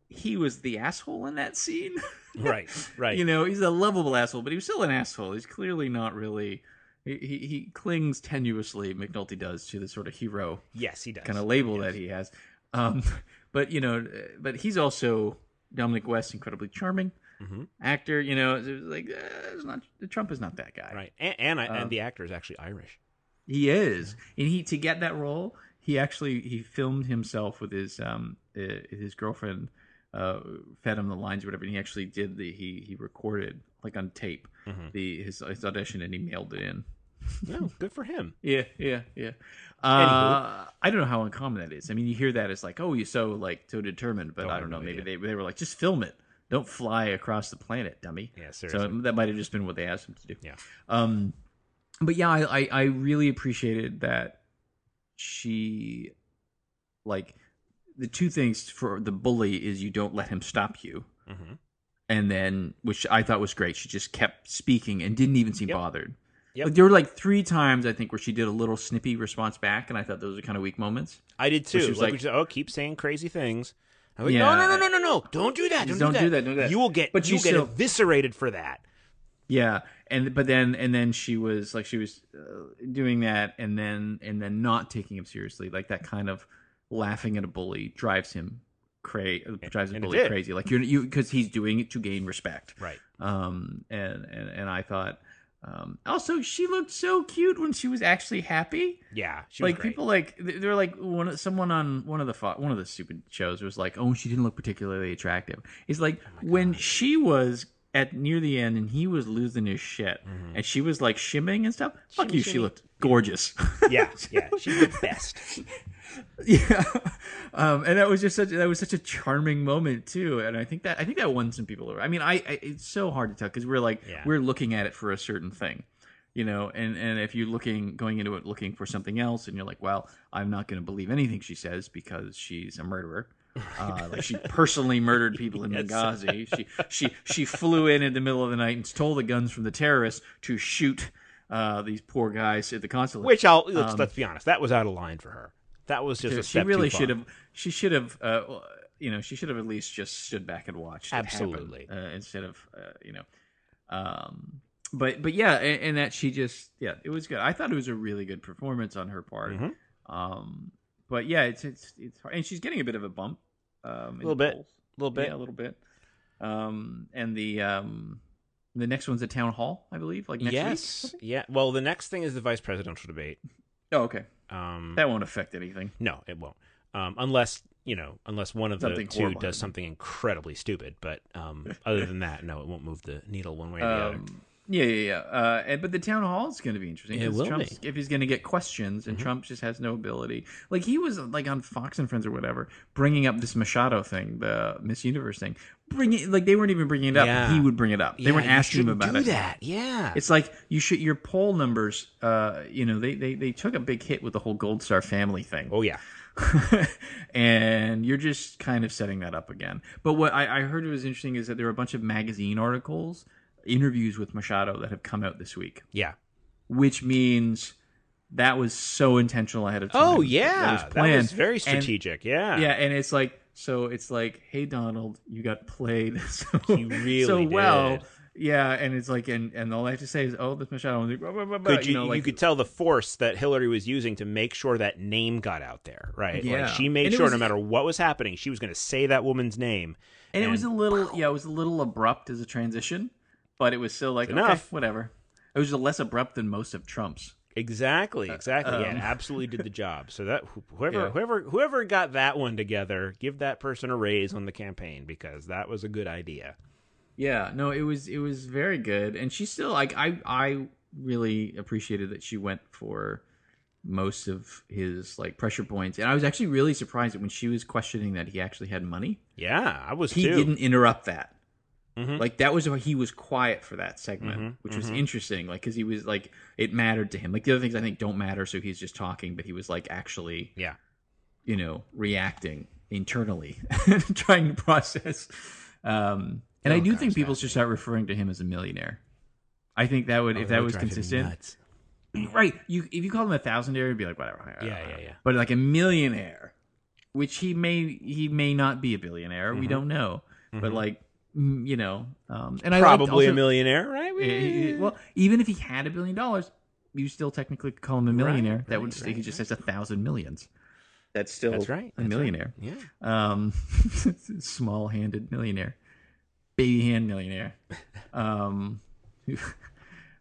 he was the asshole in that scene. Right, right. <laughs> you know, he's a lovable asshole, but he was still an asshole. He's clearly not really. He, he, he clings tenuously, McNulty does, to the sort of hero yes, he does. kind of label that he has. Um, <laughs> but you know, but he's also Dominic West, incredibly charming Mhm. actor. You know, like uh, it's not Trump is not that guy. Right, and and, I, Um, and the actor is actually Irish. He is, and he to get that role, he actually he filmed himself with his um uh, his girlfriend. Uh, fed him the lines or whatever, and he actually did the he he recorded like on tape Mhm. the his, his audition and he mailed it in. No, good for him. Yeah, yeah, yeah. Uh, I don't know how uncommon that is. I mean, you hear that as like, oh, you're so like so determined, but Oh, I don't know. no Maybe idea. they they were like, just film it. Don't fly across the planet, dummy. Yeah, seriously. So that might have just been what they asked him to do. Yeah. Um, but yeah, I, I I really appreciated that she, like, the two things for the bully is you don't let him stop you, hmm and then which I thought was great. She just kept speaking and didn't even seem Yep. bothered. Yep. Like there were like three times I think where she did a little snippy response back, and I thought those were kind of weak moments. I did too. she was like, like- oh, keep saying crazy things. I'm like, Yeah. no, no, no, no, no, no! Don't do that! Don't, Don't do, do that. that, don't do that. You will get, But you get still- eviscerated for that. Yeah, and but then and then she was like she was uh, doing that, and then and then not taking him seriously, like that kind of laughing at a bully drives him crazy, drives a bully crazy. Like you're you because he's doing it to gain respect. Right. Um, and and and I thought. Um, also, she looked so cute when she was actually happy. Yeah. She was like great. people like they- they're like one someone on one of the fo- one of the stupid shows was like oh she didn't look particularly attractive it's like Oh when she was at near the end and he was losing his shit Mm-hmm. and she was like shimming and stuff fuck Shimmy, you she looked gorgeous Yeah, <laughs> yeah. She's the best. <laughs> <laughs> yeah um and that was just such that was such a charming moment too and i think that i think that won some people over i mean i, I it's so hard to tell because we're like Yeah. we're looking at it for a certain thing you know and and if you're looking going into it looking for something else and you're like well i'm not going to believe anything she says because she's a murderer uh, <laughs> like she personally murdered people in Yes. Benghazi. She she she flew in in the middle of the night and stole the guns from the terrorists to shoot uh, these poor guys at the consulate. Which I'll let's, let's be honest, that was out of line for her. That was just a she really should have. She should have. Uh, you know, she should have at least just stood back and watched. it happen, Absolutely. uh, instead of uh, you know. Um, but but yeah, and, and that she just yeah, it was good. I thought it was a really good performance on her part. Mhm. Um, but yeah, it's it's it's hard. and she's getting a bit of a bump. Um, in Little bit. a little bit. Yeah, a little bit. Um, and the um, the next one's at town hall, I believe. Like next yes. week. Yeah. Well, the next thing is the vice presidential debate. Oh, okay. Um, That won't affect anything. no, it won't. Um, unless you know, unless one of the two does something incredibly stupid. But um, other than that, no, it won't move the needle one way or the other. Yeah, yeah, yeah. Uh, and, but the town hall is going to be interesting. It will Trump's- be. Mm-hmm. If he's going to get questions, and Trump just has no ability. Like he was like on Fox and Friends or whatever, bringing up this Machado thing, the Miss Universe thing. Bringing like they weren't even bringing it up. Yeah. He would bring it up. They Yeah, weren't asking him about do it. that. Yeah. It's like you should your poll numbers. Uh, you know, they, they they took a big hit with the whole Gold Star family thing. oh yeah. <laughs> and you're just kind of setting that up again. But what I, I heard was interesting is that there were a bunch of magazine articles, interviews with Machado that have come out this week, Yeah. which means that was so intentional ahead of time. Oh yeah. That was That planned. was very And- strategic. yeah. yeah, and it's like so. It's like, hey Donald, you got played <laughs> so He really so well. yeah, and it's like, and and all I have to say is, oh, this Michelle, blah, blah, blah, blah, Could you, know, you could tell the force that Hillary was using to make sure that name got out there, right? Yeah. Like she made And sure was- no matter what was happening, she was going to say that woman's name. and, it was a and- little, <sighs> yeah, it was a little abrupt as a transition, but it was still like, It's okay, enough. whatever. It was less abrupt than most of Trump's. Exactly, exactly. yeah, um, it <laughs> absolutely did the job. So that whoever Yeah. whoever whoever got that one together, give that person a raise on the campaign because that was a good idea. Yeah, no, it was it was very good, and she still like I I really appreciated that she went for most of his like pressure points, and I was actually really surprised that when she was questioning that he actually had money, Yeah, I was he too. didn't interrupt that. Mhm. Like that was why he was quiet for that segment, Mhm, which was mhm. interesting. Like because he was like it mattered to him. Like the other things I think don't matter, so he's just talking, but he was like actually Yeah. you know reacting internally, <laughs> trying to process. Um, and I Oh, do God, think people should start referring to him as a millionaire. I think that would Oh, if that that would was consistent, <clears throat> right? You if you call him a thousandaire, it'd be like whatever. Yeah, yeah, yeah. But like a millionaire, which he may he may not be a billionaire. We Mhm. don't know, but Mhm. like you know, um, and I Probably also- a millionaire, right? Eh, eh, well, even if he had a billion dollars, you still technically could call him a millionaire. Right, that would right, just, he right, just has a thousand millions. That's still that's right. a that's right. millionaire. Yeah. Um, <laughs> small-handed millionaire, baby hand millionaire, <laughs> um, who,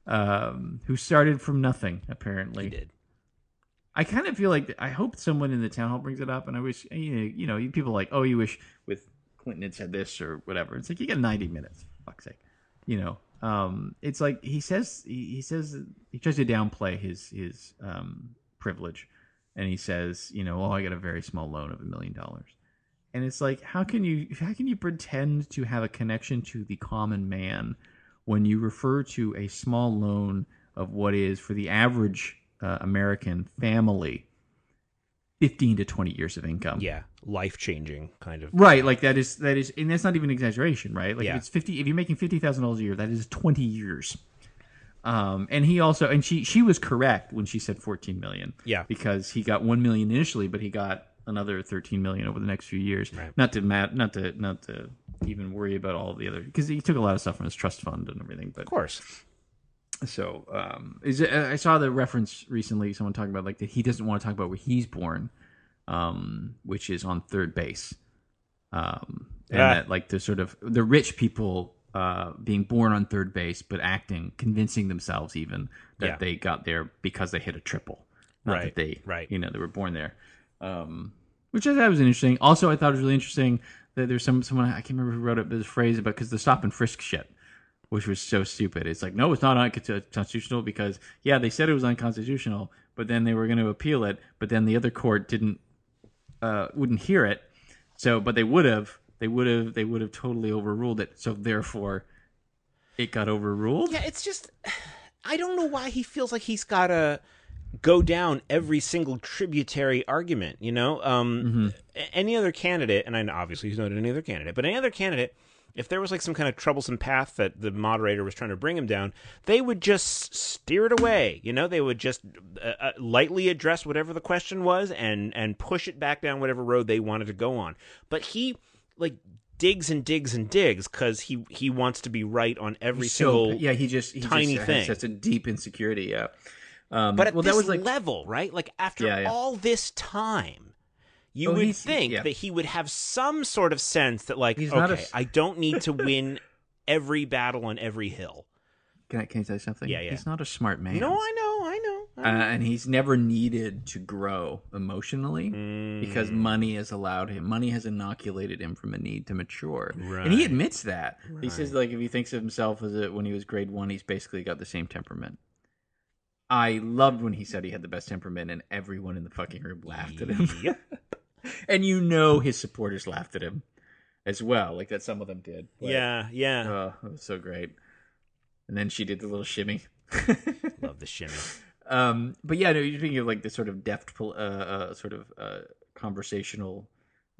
um, who started from nothing apparently. He did. I kind of feel like I hope someone in the town hall brings it up, and I wish you know, you know people like, oh, you wish with Clinton had said this or whatever. It's like you got ninety minutes, for fuck's sake, you know. Um, it's like he says he, he says he tries to downplay his his um, privilege, and he says, you know, oh, I got a very small loan of a million dollars, and it's like how can you how can you pretend to have a connection to the common man when you refer to a small loan of what is for the average uh, American family 15 to 20 years of income. Yeah, life changing kind of. Right, like that is that is and that's not even exaggeration, right? Like Yeah. if it's 50 if you're making $50,000 a year, that is 20 years. Um and he also and she she was correct when she said 14 million Yeah. because he got 1 million initially, but he got another 13 million over the next few years. Right. Not to mat not to not to even worry about all the other because he took a lot of stuff from his trust fund and everything, but Of course. So um is it, I saw the reference recently someone talking about like that he doesn't want to talk about where he's born um which is on third base um and Ah. that like the sort of the rich people uh being born on third base but acting convincing themselves even that Yeah. they got there because they hit a triple not Right, that they right. you know they were born there um which I thought was interesting. Also, I thought it was really interesting that there's some someone I can't remember who wrote up this phrase about because the stop and frisk shit, which was so stupid. It's like no, it's not unconstitutional because yeah, they said it was unconstitutional, but then they were going to appeal it, but then the other court didn't uh, wouldn't hear it. So, but they would have, they would have, they would have totally overruled it. So therefore, it got overruled. Yeah, it's just I don't know why he feels like he's got to go down every single tributary argument, you know? Um a- any other candidate, and I know obviously he's not any other candidate, but any other candidate if there was like some kind of troublesome path that the moderator was trying to bring him down, they would just steer it away. You know, they would just uh, uh, lightly address whatever the question was and and push it back down whatever road they wanted to go on. But he like digs and digs and digs because he he wants to be right on every He's so- yeah, he just he tiny just thing. such a deep insecurity. Yeah. Um, But at well, this that was like level, right? Like after Yeah, yeah. all this time, you Oh, would think yeah. that he would have some sort of sense that, like, He's okay, a I don't need to <laughs> win every battle on every hill. Can I, can I say something? Yeah, yeah. He's not a smart man. No, I know, I know. uh, and he's never needed to grow emotionally because Mm, money has allowed him. Money has inoculated him from a need to mature, and he admits that. He says like if he thinks of himself as a, when he was grade one, he's basically got the same temperament. I loved when he said he had the best temperament, and everyone in the fucking room laughed at him. <laughs> And you know his supporters laughed at him as well, like that some of them did. But, yeah, yeah. Oh, it was so great. And then she did the little shimmy. <laughs> Love the shimmy. um, but yeah, no, you're thinking of like the sort of deft, uh, uh, sort of uh, conversational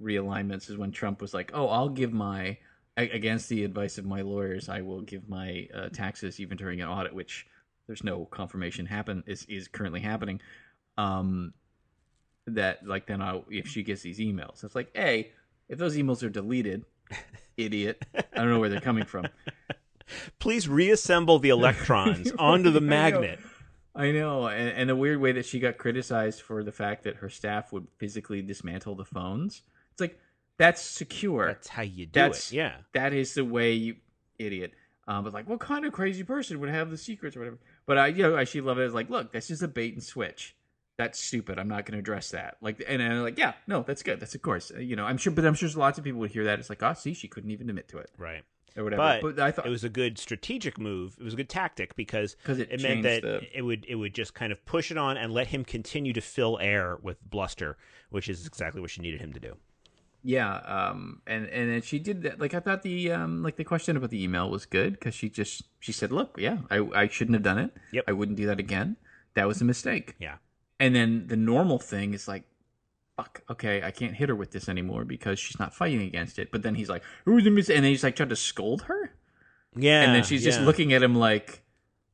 realignments is when Trump was like, "Oh, I'll give my against the advice of my lawyers, I will give my uh, taxes even during an audit, which there's no confirmation happen is is currently happening. Um, that like then I if she gets these emails, it's like, hey, if those emails are deleted, <laughs> idiot, I don't know where they're coming from. <laughs> Please reassemble the <laughs> electrons onto the magnet. I know, and, and the weird way that she got criticized for the fact that her staff would physically dismantle the phones. It's like that's secure. That's how you do That's- it. Yeah. that is the way you idiot. Um, but like, what kind of crazy person would have the secrets or whatever? But I, you know, I she love it as like, look, this is a bait and switch. That's stupid. I'm not going to address that. Like, and I'm like, yeah, no, that's good. That's of course, Uh, you know, I'm sure, but I'm sure lots of people would hear that. It's like, oh, see, she couldn't even admit to it Right. or whatever. But But, I thought It was a good strategic move. It was a good tactic because it it meant that the- it would it would just kind of push it on and let him continue to fill air with bluster, which is exactly what she needed him to do. Yeah, um, and and then she did that. Like I thought the um, like the question about the email was good because she just she said, "Look, yeah, I I shouldn't have done it. Yep. I wouldn't do that again. That was a mistake." Yeah. And then the normal thing is like, "Fuck, okay, I can't hit her with this anymore because she's not fighting against it." But then he's like, "Who's the mis?" And then he's like trying to scold her, Yeah. and then she's just looking at him like.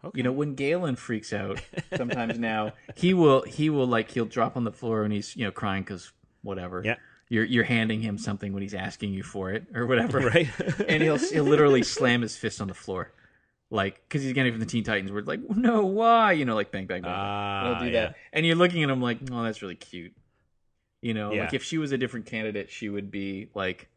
Okay. You know, when Galen freaks out, <laughs> sometimes now he will he will like he'll drop on the floor and he's you know crying because whatever. Yeah. You're you're handing him something when he's asking you for it or whatever. <laughs> right. and he'll he'll literally slam his fist on the floor, like because he's getting from the Teen Titans. Where it's like, no, why? You know, like bang bang bang. Ah, he'll do yeah. that, and you're looking at him like, oh, that's really cute. You know, Yeah. like if she was a different candidate, she would be like,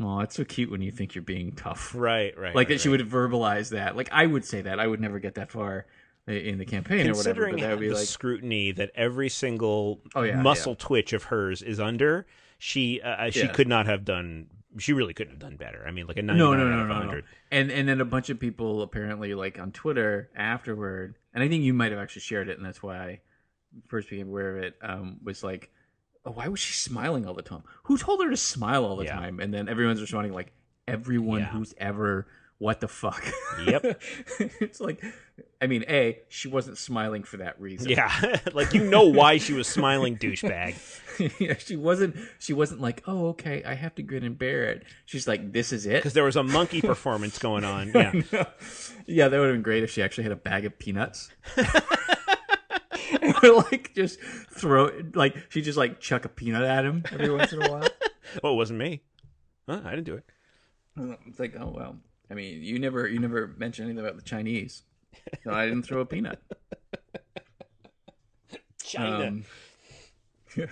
oh, it's so cute when you think you're being tough. Right. Right. Like right, that, she right. would verbalize that. Like I would say that. I would never get that far in the campaign or whatever. Considering But that would be the like, scrutiny that every single Oh, yeah, muscle twitch of hers is under, she uh, she Yeah. could not have done. She really couldn't have done better. I mean, like a no, ninety-nine no, out of no, no. And and then a bunch of people apparently like on Twitter afterward, and I think you might have actually shared it, and that's why I first became aware of it. Um, was like, oh, why was she smiling all the time? Who told her to smile all the Yeah. time? And then everyone's responding like, everyone Yeah. who's ever. What the fuck? Yep. <laughs> it's like, I mean, a she wasn't smiling for that reason. Yeah, <laughs> like you know why she was smiling, douchebag. <laughs> yeah, she wasn't. She wasn't like, oh, okay, I have to grin and bear it. She's like, this is it. Because there was a monkey performance going on. Yeah, yeah, that would have been great if she actually had a bag of peanuts. and like just throw like she just like chuck a peanut at him every once in a while. oh, it wasn't me. Huh, I didn't do it. It's like, oh well. I mean, you never you never mentioned anything about the Chinese. No, I didn't throw a peanut. China. Um, <laughs>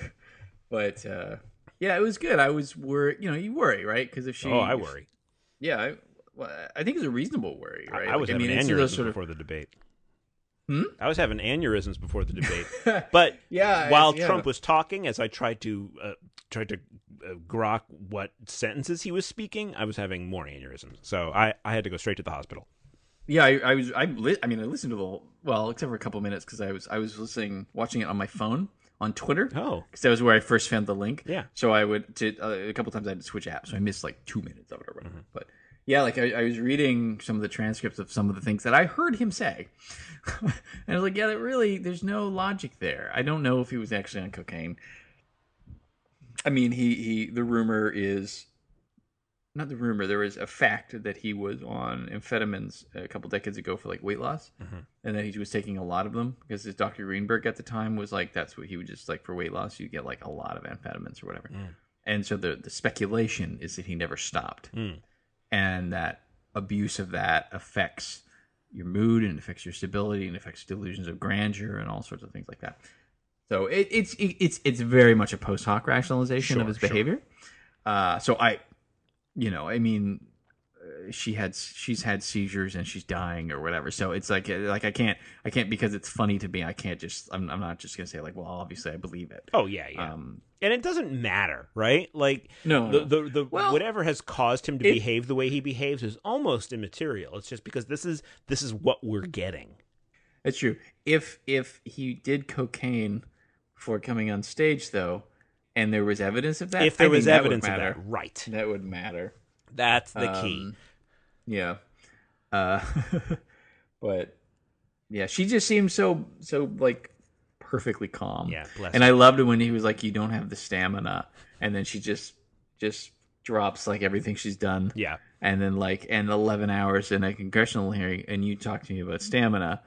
but uh, yeah, it was good. I was worried. You know, you worry, right? Because if she, oh, I worry. Yeah, I, well, I think it's a reasonable worry, I- right? I was Like, having it's aneurysms those sort of before the debate. Hmm? I was having aneurysms before the debate. <laughs> But Yeah, while yeah. Trump was talking, as I tried to uh, tried to uh, grok what sentences he was speaking, I was having more aneurysms. So I, I had to go straight to the hospital. Yeah, I, I was. I, li- I mean, I listened to the whole, well, except for a couple minutes because I was I was listening, watching it on my phone on Twitter Oh, because that was where I first found the link. Yeah. So I would to, uh, a couple times I had to switch apps, so I missed like two minutes of it or whatever. Mm-hmm. But yeah, like I, I was reading some of the transcripts of some of the things that I heard him say, <laughs> and I was like, yeah, that really, there's no logic there. I don't know if he was actually on cocaine. I mean, he he. The rumor is not the rumor. There is a fact that he was on amphetamines a couple decades ago for like weight loss, Mhm. and that he was taking a lot of them because his Dr. Greenberg at the time was like that's what he would just like for weight loss. You get like a lot of amphetamines or whatever, Mm. and so the the speculation is that he never stopped, Mm. And that abuse of that affects your mood and affects your stability and affects delusions of grandeur and all sorts of things like that. So it, it's it, it's it's very much a post hoc rationalization of his sure. behavior. Uh, so I, you know, I mean, she had she's had seizures and she's dying or whatever. So it's like like I can't I can't because it's funny to me. I can't just I'm I'm not just gonna say like well obviously I believe it. oh yeah, yeah. Um, and it doesn't matter, right? Like no, the no. the, the Well, whatever has caused him to it- behave the way he behaves is almost immaterial. It's just because this is this is what we're getting. That's true. If if he did cocaine before coming on stage, though, and there was evidence of that, if there I was think that evidence of that, right? that would matter. That's the key. Um, Yeah. Uh, <laughs> but yeah, she just seemed so so like perfectly calm. Yeah, bless And her. I loved it when he was like, "You don't have the stamina," and then she just just drops like everything she's done Yeah, and then like and 11 hours in a congressional hearing and you talk to me about stamina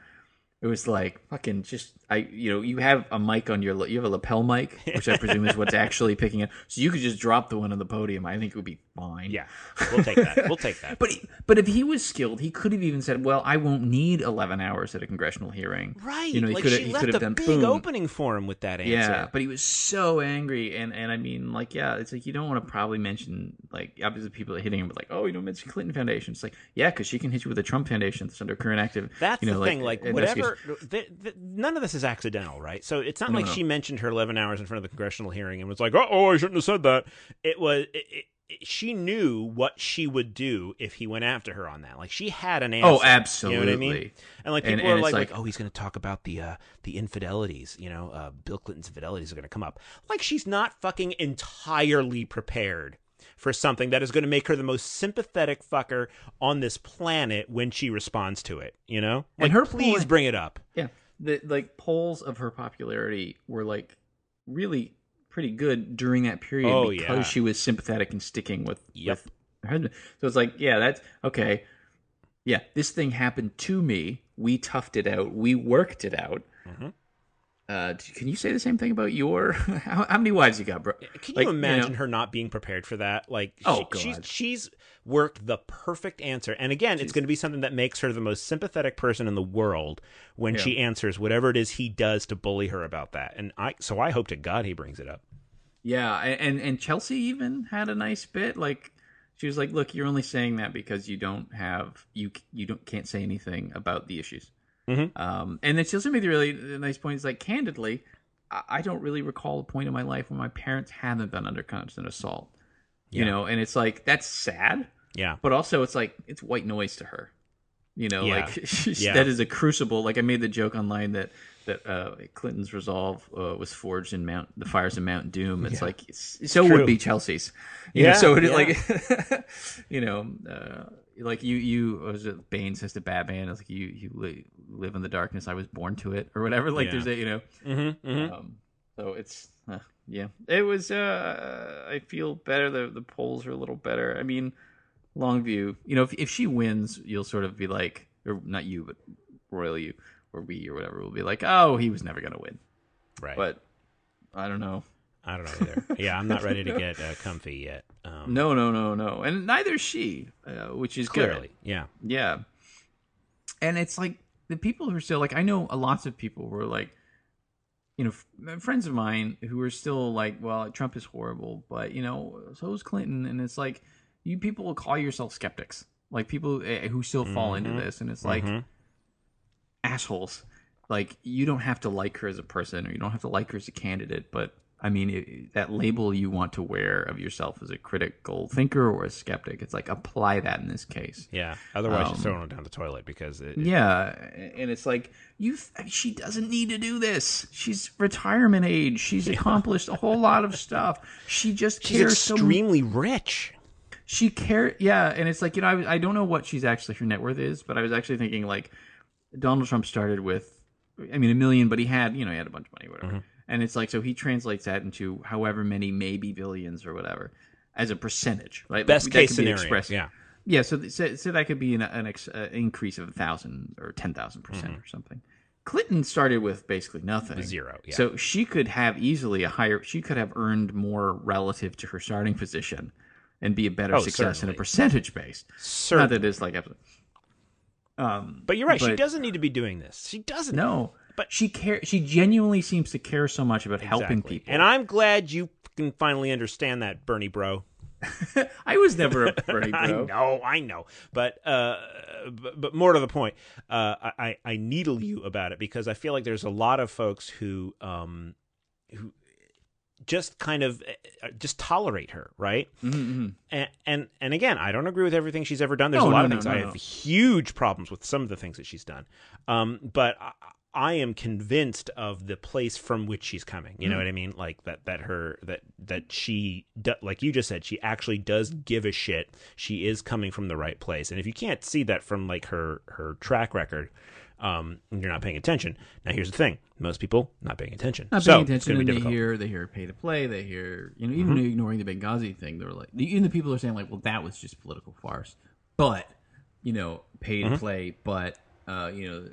It was like fucking just I you know you have a mic on your you have a lapel mic which I presume is what's <laughs> actually picking it so you could just drop the one on the podium I think it would be fine Yeah, we'll take that. We'll take that. <laughs> but he, but if he was skilled he could have even said well I won't need eleven hours at a congressional hearing right, you know he like could have he left could a have done big boom. opening for him with that answer. Yeah, but he was so angry, and and I mean, like, yeah, it's like you don't want to probably mention like obviously people are hitting him with like, oh, you don't mention Clinton Foundation. It's like, yeah, because she can hit you with a Trump Foundation that's under current active. That's you know, the thing. Like uh, investigation. Th- th- none of this is accidental, right? So it's not like no. she mentioned her 11 hours in front of the congressional hearing and was like, "Oh, I shouldn't have said that." It was. It, it, she knew what she would do if he went after her on that. Like she had an answer. Oh, You know what I absolutely. mean? And like people and are like, like- like, oh, he's going to talk about the uh, the infidelities. You know, uh, Bill Clinton's infidelities are going to come up. Like she's not fucking entirely prepared for something that is going to make her the most sympathetic fucker on this planet when she responds to it. You know, like And her please point- bring it up. Yeah, the like polls of her popularity were like really pretty good during that period Oh, because yeah. she was sympathetic and sticking with Yep. with her. So it's like, yeah, that's okay. Yeah, this thing happened to me. We toughed it out. We worked it out. Mhm. Uh, can you say the same thing about your? <laughs> how, how many wives you got, bro? Can Like, you you imagine know- her not being prepared for that? Like, Oh, she, she's God. she's worked the perfect answer, and again, it's going to be something that makes her the most sympathetic person in the world when she answers whatever it is he does to bully her about that. And I, so I hope to God he brings it up. Yeah, and and Chelsea even had a nice bit. Like she was like, "Look, you're only saying that because you don't have you you don't can't say anything about the issues." Mhm. Um, and then she also made the really nice point. Is like, candidly, I, I don't really recall a point in my life when my parents haven't been under constant assault. You Yeah. know, and it's like that's sad, Yeah, but also it's like it's white noise to her. You know, Yeah. like <laughs> Yeah. that is a crucible. Like I made the joke online that that uh, Clinton's resolve uh, was forged in Mount the fires of Mount Doom. It's like it's, so true. would be Chelsea's. You Yeah, know, so it, yeah. like <laughs> you know, uh, like you you was it Bane says to Batman, it's like you you li- live in the darkness. I was born to it, or whatever. <laughs> Like Yeah. there's a you know. mm-hmm, mm-hmm. Um, so it's uh, yeah, it was. Uh, I feel better. The the polls are a little better. I mean, Longview. You know, if if she wins, you'll sort of be like, or not you, but royal you or we or whatever will be like, oh, he was never gonna win. right. But I don't know. I don't know either. yeah, I'm not ready to get uh, comfy yet. Um, No, no, no, no, and neither is she, uh, which is good. clearly, yeah. Yeah. And it's like the people who are still like I know lots of people who are like you know f- friends of mine who are still like well Trump is horrible but you know so is Clinton and it's like you people will call yourself skeptics like people eh, who still fall into Mhm. this and it's like Mhm. assholes like you don't have to like her as a person or you don't have to like her as a candidate but I mean, it, that label you want to wear of yourself as a critical thinker or a skeptic, it's like apply that in this case. yeah. Otherwise, Um, you're throwing it down the toilet because it, Yeah, and it's like you. She doesn't need to do this. She's retirement age. She's accomplished a whole lot of stuff. She just she's cares so. extremely rich. She care. Yeah, and it's like you know I, I don't know what she's actually her net worth is, but I was actually thinking like Donald Trump started with, I mean, a million, but he had you know he had a bunch of money, whatever. Mm-hmm. And it's like so he translates that into however many maybe billions or whatever as a percentage, right? Best that case scenario. expressed- Yeah. yeah, so th- so, so that could be an, an ex, uh, increase of a thousand or ten thousand percent or something. Clinton started with basically nothing, Mm-hmm. Zero, yeah. So she could have easily a higher. She could have earned more relative to her starting position, and be a better Oh, success in a percentage base. Certainly. Not that it's like. Um, But you're right. she doesn't need to be doing this. She doesn't. no, But- she care. She genuinely seems to care so much about helping people. And I'm glad you can finally understand that, Bernie bro. <laughs> I was never a <laughs> Bernie bro. I know, I know, but uh, but, but more to the point, uh, I I needle you about it because I feel like there's a lot of folks who um who just kind of uh, just tolerate her, right? Mm-hmm. And and and again, I don't agree with everything she's ever done. There's No, a lot no, of things no, I have huge problems with some of the things that she's done, um, but. I, I am convinced of the place from which she's coming. You know Mm-hmm. what I mean? Like that that her that that she like you just said she actually does give a shit. She is coming from the right place. And if you can't see that from like her her track record, um you're not paying attention. Now here's the thing. Most people not paying attention. Not so paying attention, and they difficult. hear they hear pay to play. They hear you know even Mm-hmm. ignoring the Benghazi thing. They're like even the people are saying like, well, that was just political farce, but you know, pay to Mm-hmm. play. But uh, you know,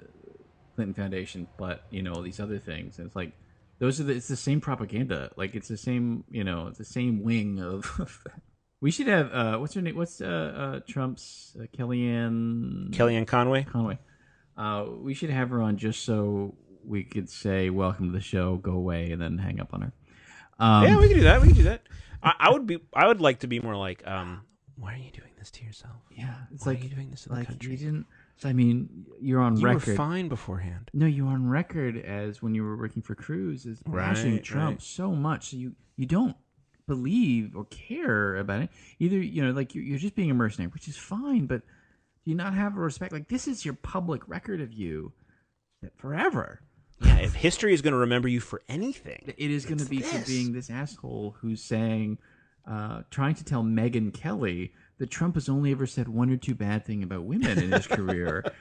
Clinton Foundation, but you know these other things. And it's like those are the, it's the same propaganda. Like it's the same, you know, it's the same wing of. <laughs> we should have uh, what's her name? What's uh, uh, Trump's uh, Kellyanne Kellyanne Conway. Conway? Uh, we should have her on just so we could say welcome to the show, go away, and then hang up on her. Um, yeah, we can do that. We can do that. I, I would be. I would like to be more like. Um, why are you doing this to yourself? yeah, it's Why like are you doing this to the country? you didn't. I mean, you're on You record. You were fine beforehand. No, you're on record as when you were working for Cruz as bashing Right, Trump right. so much. So you you don't believe or care about it. Either you know, like you're, you're just being a mercenary, which is fine, but do you not have a respect? Like this is your public record of you forever. Yeah, if history is going to remember you for anything, It is going to be for being this asshole who's saying, uh, trying to tell Megyn Kelly that Trump has only ever said one or two bad thing about women in his career. <laughs>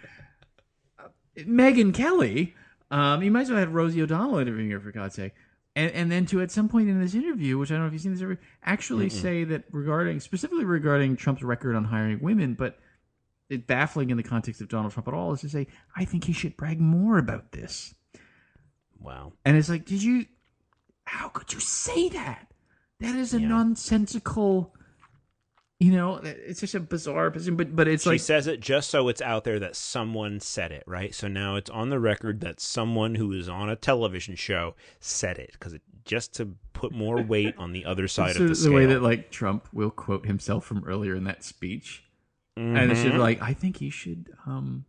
Uh, Megyn Kelly, um, you might as well have Rosie O'Donnell interviewing her for God's sake. And, and then to at some point in this interview, which I don't know if you've seen this interview, actually say that regarding specifically regarding Trump's record on hiring women, but it baffling in the context of Donald Trump at all is to say, I think he should brag more about this. wow. And it's like, did you? How could you say that? That is a Yeah. nonsensical. You know, it's just a bizarre position. But but it's like she says it just so it's out there that someone said it, right? So now it's on the record that someone who is on a television show said it because it, just to put more weight on the other side of the, the, scale. way that like Trump will quote himself from earlier in that speech, and it's just Mhm. like, I think he should um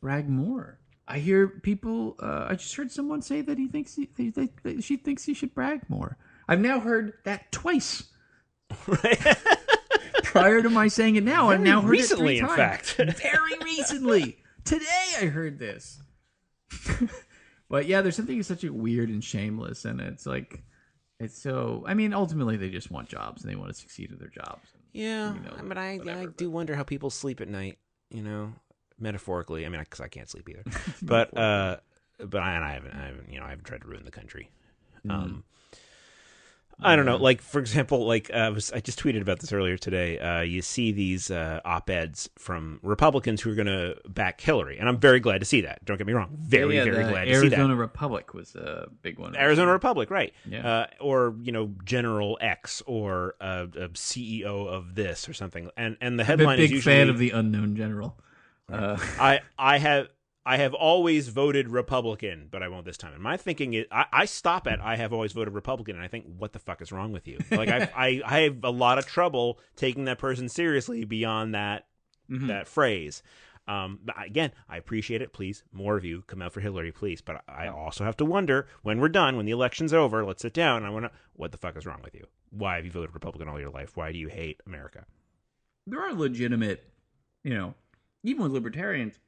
brag more. I hear people. Uh, I just heard someone say that he thinks he, they, they, that she thinks he should brag more. I've now heard that twice. <laughs> Prior to my saying it now, I've now heard recently, it in three times. fact. <laughs> very recently. Today I heard this. <laughs> but yeah, there's something such a weird and shameless, and it's like, it's so. I mean, ultimately, they just want jobs and they want to succeed at their jobs. Yeah, you know, but I, I whatever, do wonder how people sleep at night. You know, metaphorically. I mean, because I can't sleep either. <laughs> but uh, but I, and I haven't, I haven't, you know, I haven't tried to ruin the country. Mm-hmm. Um, I don't know. Like for example, like uh, I was, I just tweeted about this earlier today. Uh, you see these uh, op-eds from Republicans who are going to back Hillary, and I'm very glad to see that. Don't get me wrong. Very, Yeah, very the glad to see that. Arizona Republic was a big one. Arizona Republic, right? Yeah. Uh, or you know, General X or uh, a CEO of this or something. And and the I'm a headline big is usually fan of the unknown general. Uh, I I have I have always voted Republican, but I won't this time. And my thinking is, I, I stop at I have always voted Republican, and I think, what the fuck is wrong with you? Like I I, I have a lot of trouble taking that person seriously beyond that Mhm. that phrase. Um, but again, I appreciate it. Please, more of you come out for Hillary, please. But I also have to wonder when we're done, when the election's over, let's sit down. And I want to, what the fuck is wrong with you? Why have you voted Republican all your life? Why do you hate America? there are legitimate, you know, even with libertarians,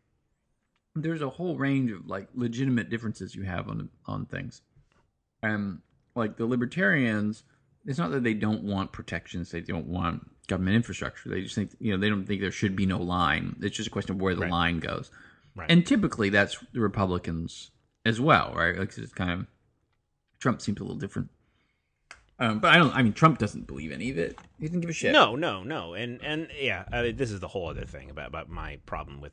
there's a whole range of like legitimate differences you have on on things. Um, like the libertarians, it's not that they don't want protections, they don't want government infrastructure. They just think, you know, they don't think there should be no line. It's just a question of where the Right. line goes. Right. And typically that's the Republicans as well, right? Like it's kind of Trump seems a little different. Um, but I don't. I mean, Trump doesn't believe any of it. He doesn't give a shit. No, no, no, and and yeah, I mean, this is the whole other thing about about my problem with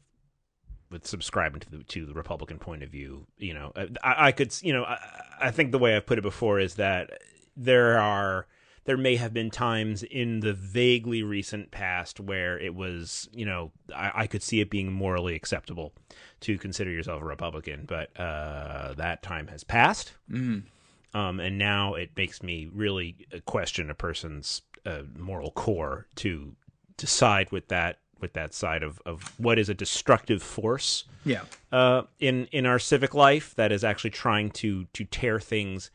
with subscribing to the to the Republican point of view. You know, I, I could, you know, I, I think the way I've put it before is that there are there may have been times in the vaguely recent past where it was, you know, I, I could see it being morally acceptable to consider yourself a Republican, but uh, that time has passed. Mm. Um, and now it makes me really question a person's uh, moral core to decide with that with that side of, of what is a destructive force Yeah. uh, in in our civic life that is actually trying to to tear things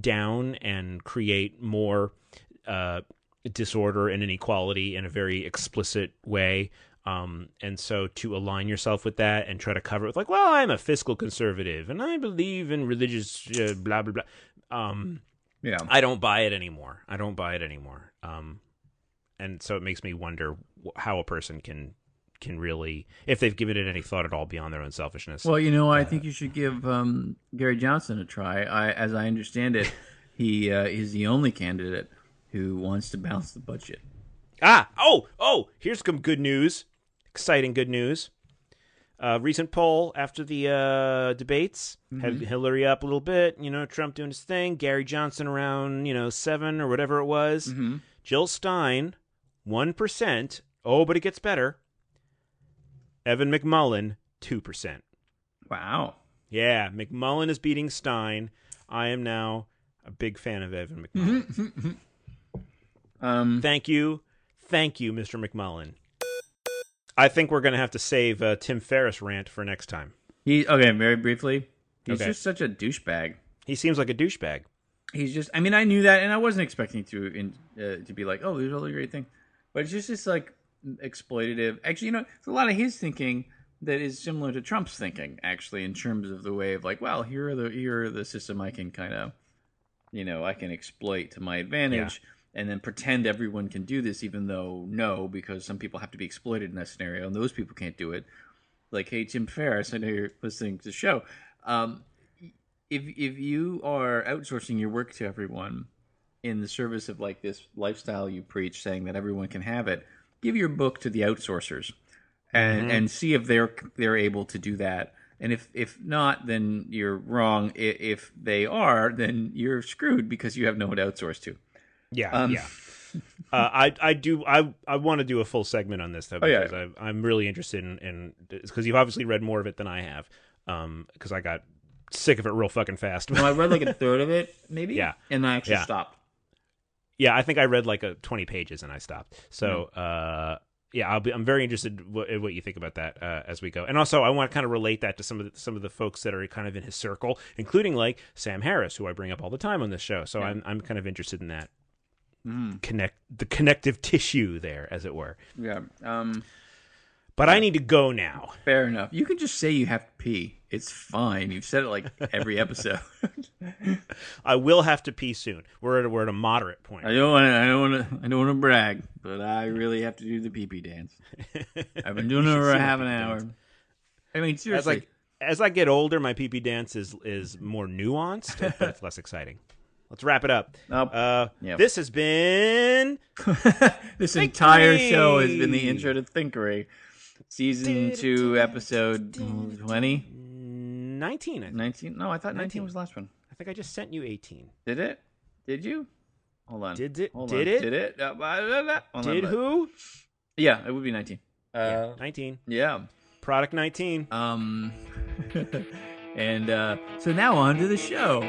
down and create more uh, disorder and inequality in a very explicit way. Um, and so to align yourself with that and try to cover it with like, well, I'm a fiscal conservative and I believe in religious uh, blah blah blah. Um, Yeah. I don't buy it anymore. I don't buy it anymore. Um, and so it makes me wonder how a person can can really, if they've given it any thought at all beyond their own selfishness. Well, you know, I think you should give um, Gary Johnson a try. I, as I understand it, he uh, is the only candidate who wants to balance the budget. ah, oh, oh, here's some good news. Exciting good news. Uh, recent poll after the uh, debates had Hillary up a little bit. You know, Trump doing his thing. Gary Johnson around you know seven or whatever it was. Mm-hmm. Jill Stein one percent. Oh, but it gets better. Evan McMullin two percent. Wow. Yeah, McMullin is beating Stein. I am now a big fan of Evan <laughs> McMullin. Um, Thank you. Thank you, Mr. McMullin. I think we're going to have to save uh, Tim Ferriss rant for next time. he okay. Very briefly, he's Okay. just such a douchebag. He seems like a douchebag. He's just. I mean, I knew that, and I wasn't expecting to in uh, to be like, oh, there's all the great thing, but it's just this like exploitative. Actually, you know, it's a lot of his thinking that is similar to Trump's thinking. Actually, in terms of the way of like, well, here are the here are the system I can kind of, you know, I can exploit to my advantage. And then pretend everyone can do this, even though no, because some people have to be exploited in that scenario, and those people can't do it. Like, hey, Tim Ferriss, I know you're listening to the show. Um, if if you are outsourcing your work to everyone in the service of like this lifestyle you preach, saying that everyone can have it, give your book to the outsourcers and and see if they're they're able to do that. And if if not, then you're wrong. If they are, then you're screwed because you have no one to outsource to. Yeah, Um, yeah. uh, I I do I I want to do a full segment on this though Oh, yeah. because I, I'm really interested in in because you've obviously read more of it than I have. Um, because I got sick of it real fucking fast. No, I read like a <laughs> third of it, maybe. Yeah. and I actually Yeah. stopped. Yeah, I think I read like a 20 pages and I stopped. So, Hmm. uh, yeah, I'll be. I'm very interested in what you think about that uh, as we go, and also I want to kind of relate that to some of the, some of the folks that are kind of in his circle, including like Sam Harris, who I bring up all the time on this show. So I'm I'm kind of interested in that Mm, connect the connective tissue there, as it were. yeah. Um. But I need to go now. Fair enough. You can just say you have to pee. It's fine. You've said it like every episode. <laughs> I will have to pee soon. We're at we're at a moderate point. I don't want to. I don't want to. I don't want to brag, but I really have to do the pee pee dance. <laughs> I've been doing it for half an hour. dance. I mean, seriously. as like as I get older, my pee pee dance is is more nuanced, but it's less exciting. <laughs> Let's wrap it up. Uh, Yep. This has been this entire show has been the intro to Thinkery, season two, episode twenty. 19. I, think. Nineteen? No, I thought 19. nineteen was the last one. I think I just sent you 18. Did it? Did you? Hold on. Did it? Hold Did on. it? Did it? Uh, blah, blah, blah. Hold on, Did but- who? Yeah, it would be nineteen. yeah, Uh, 19. yeah. Product 19. Um, <laughs> and uh, so now on to the show.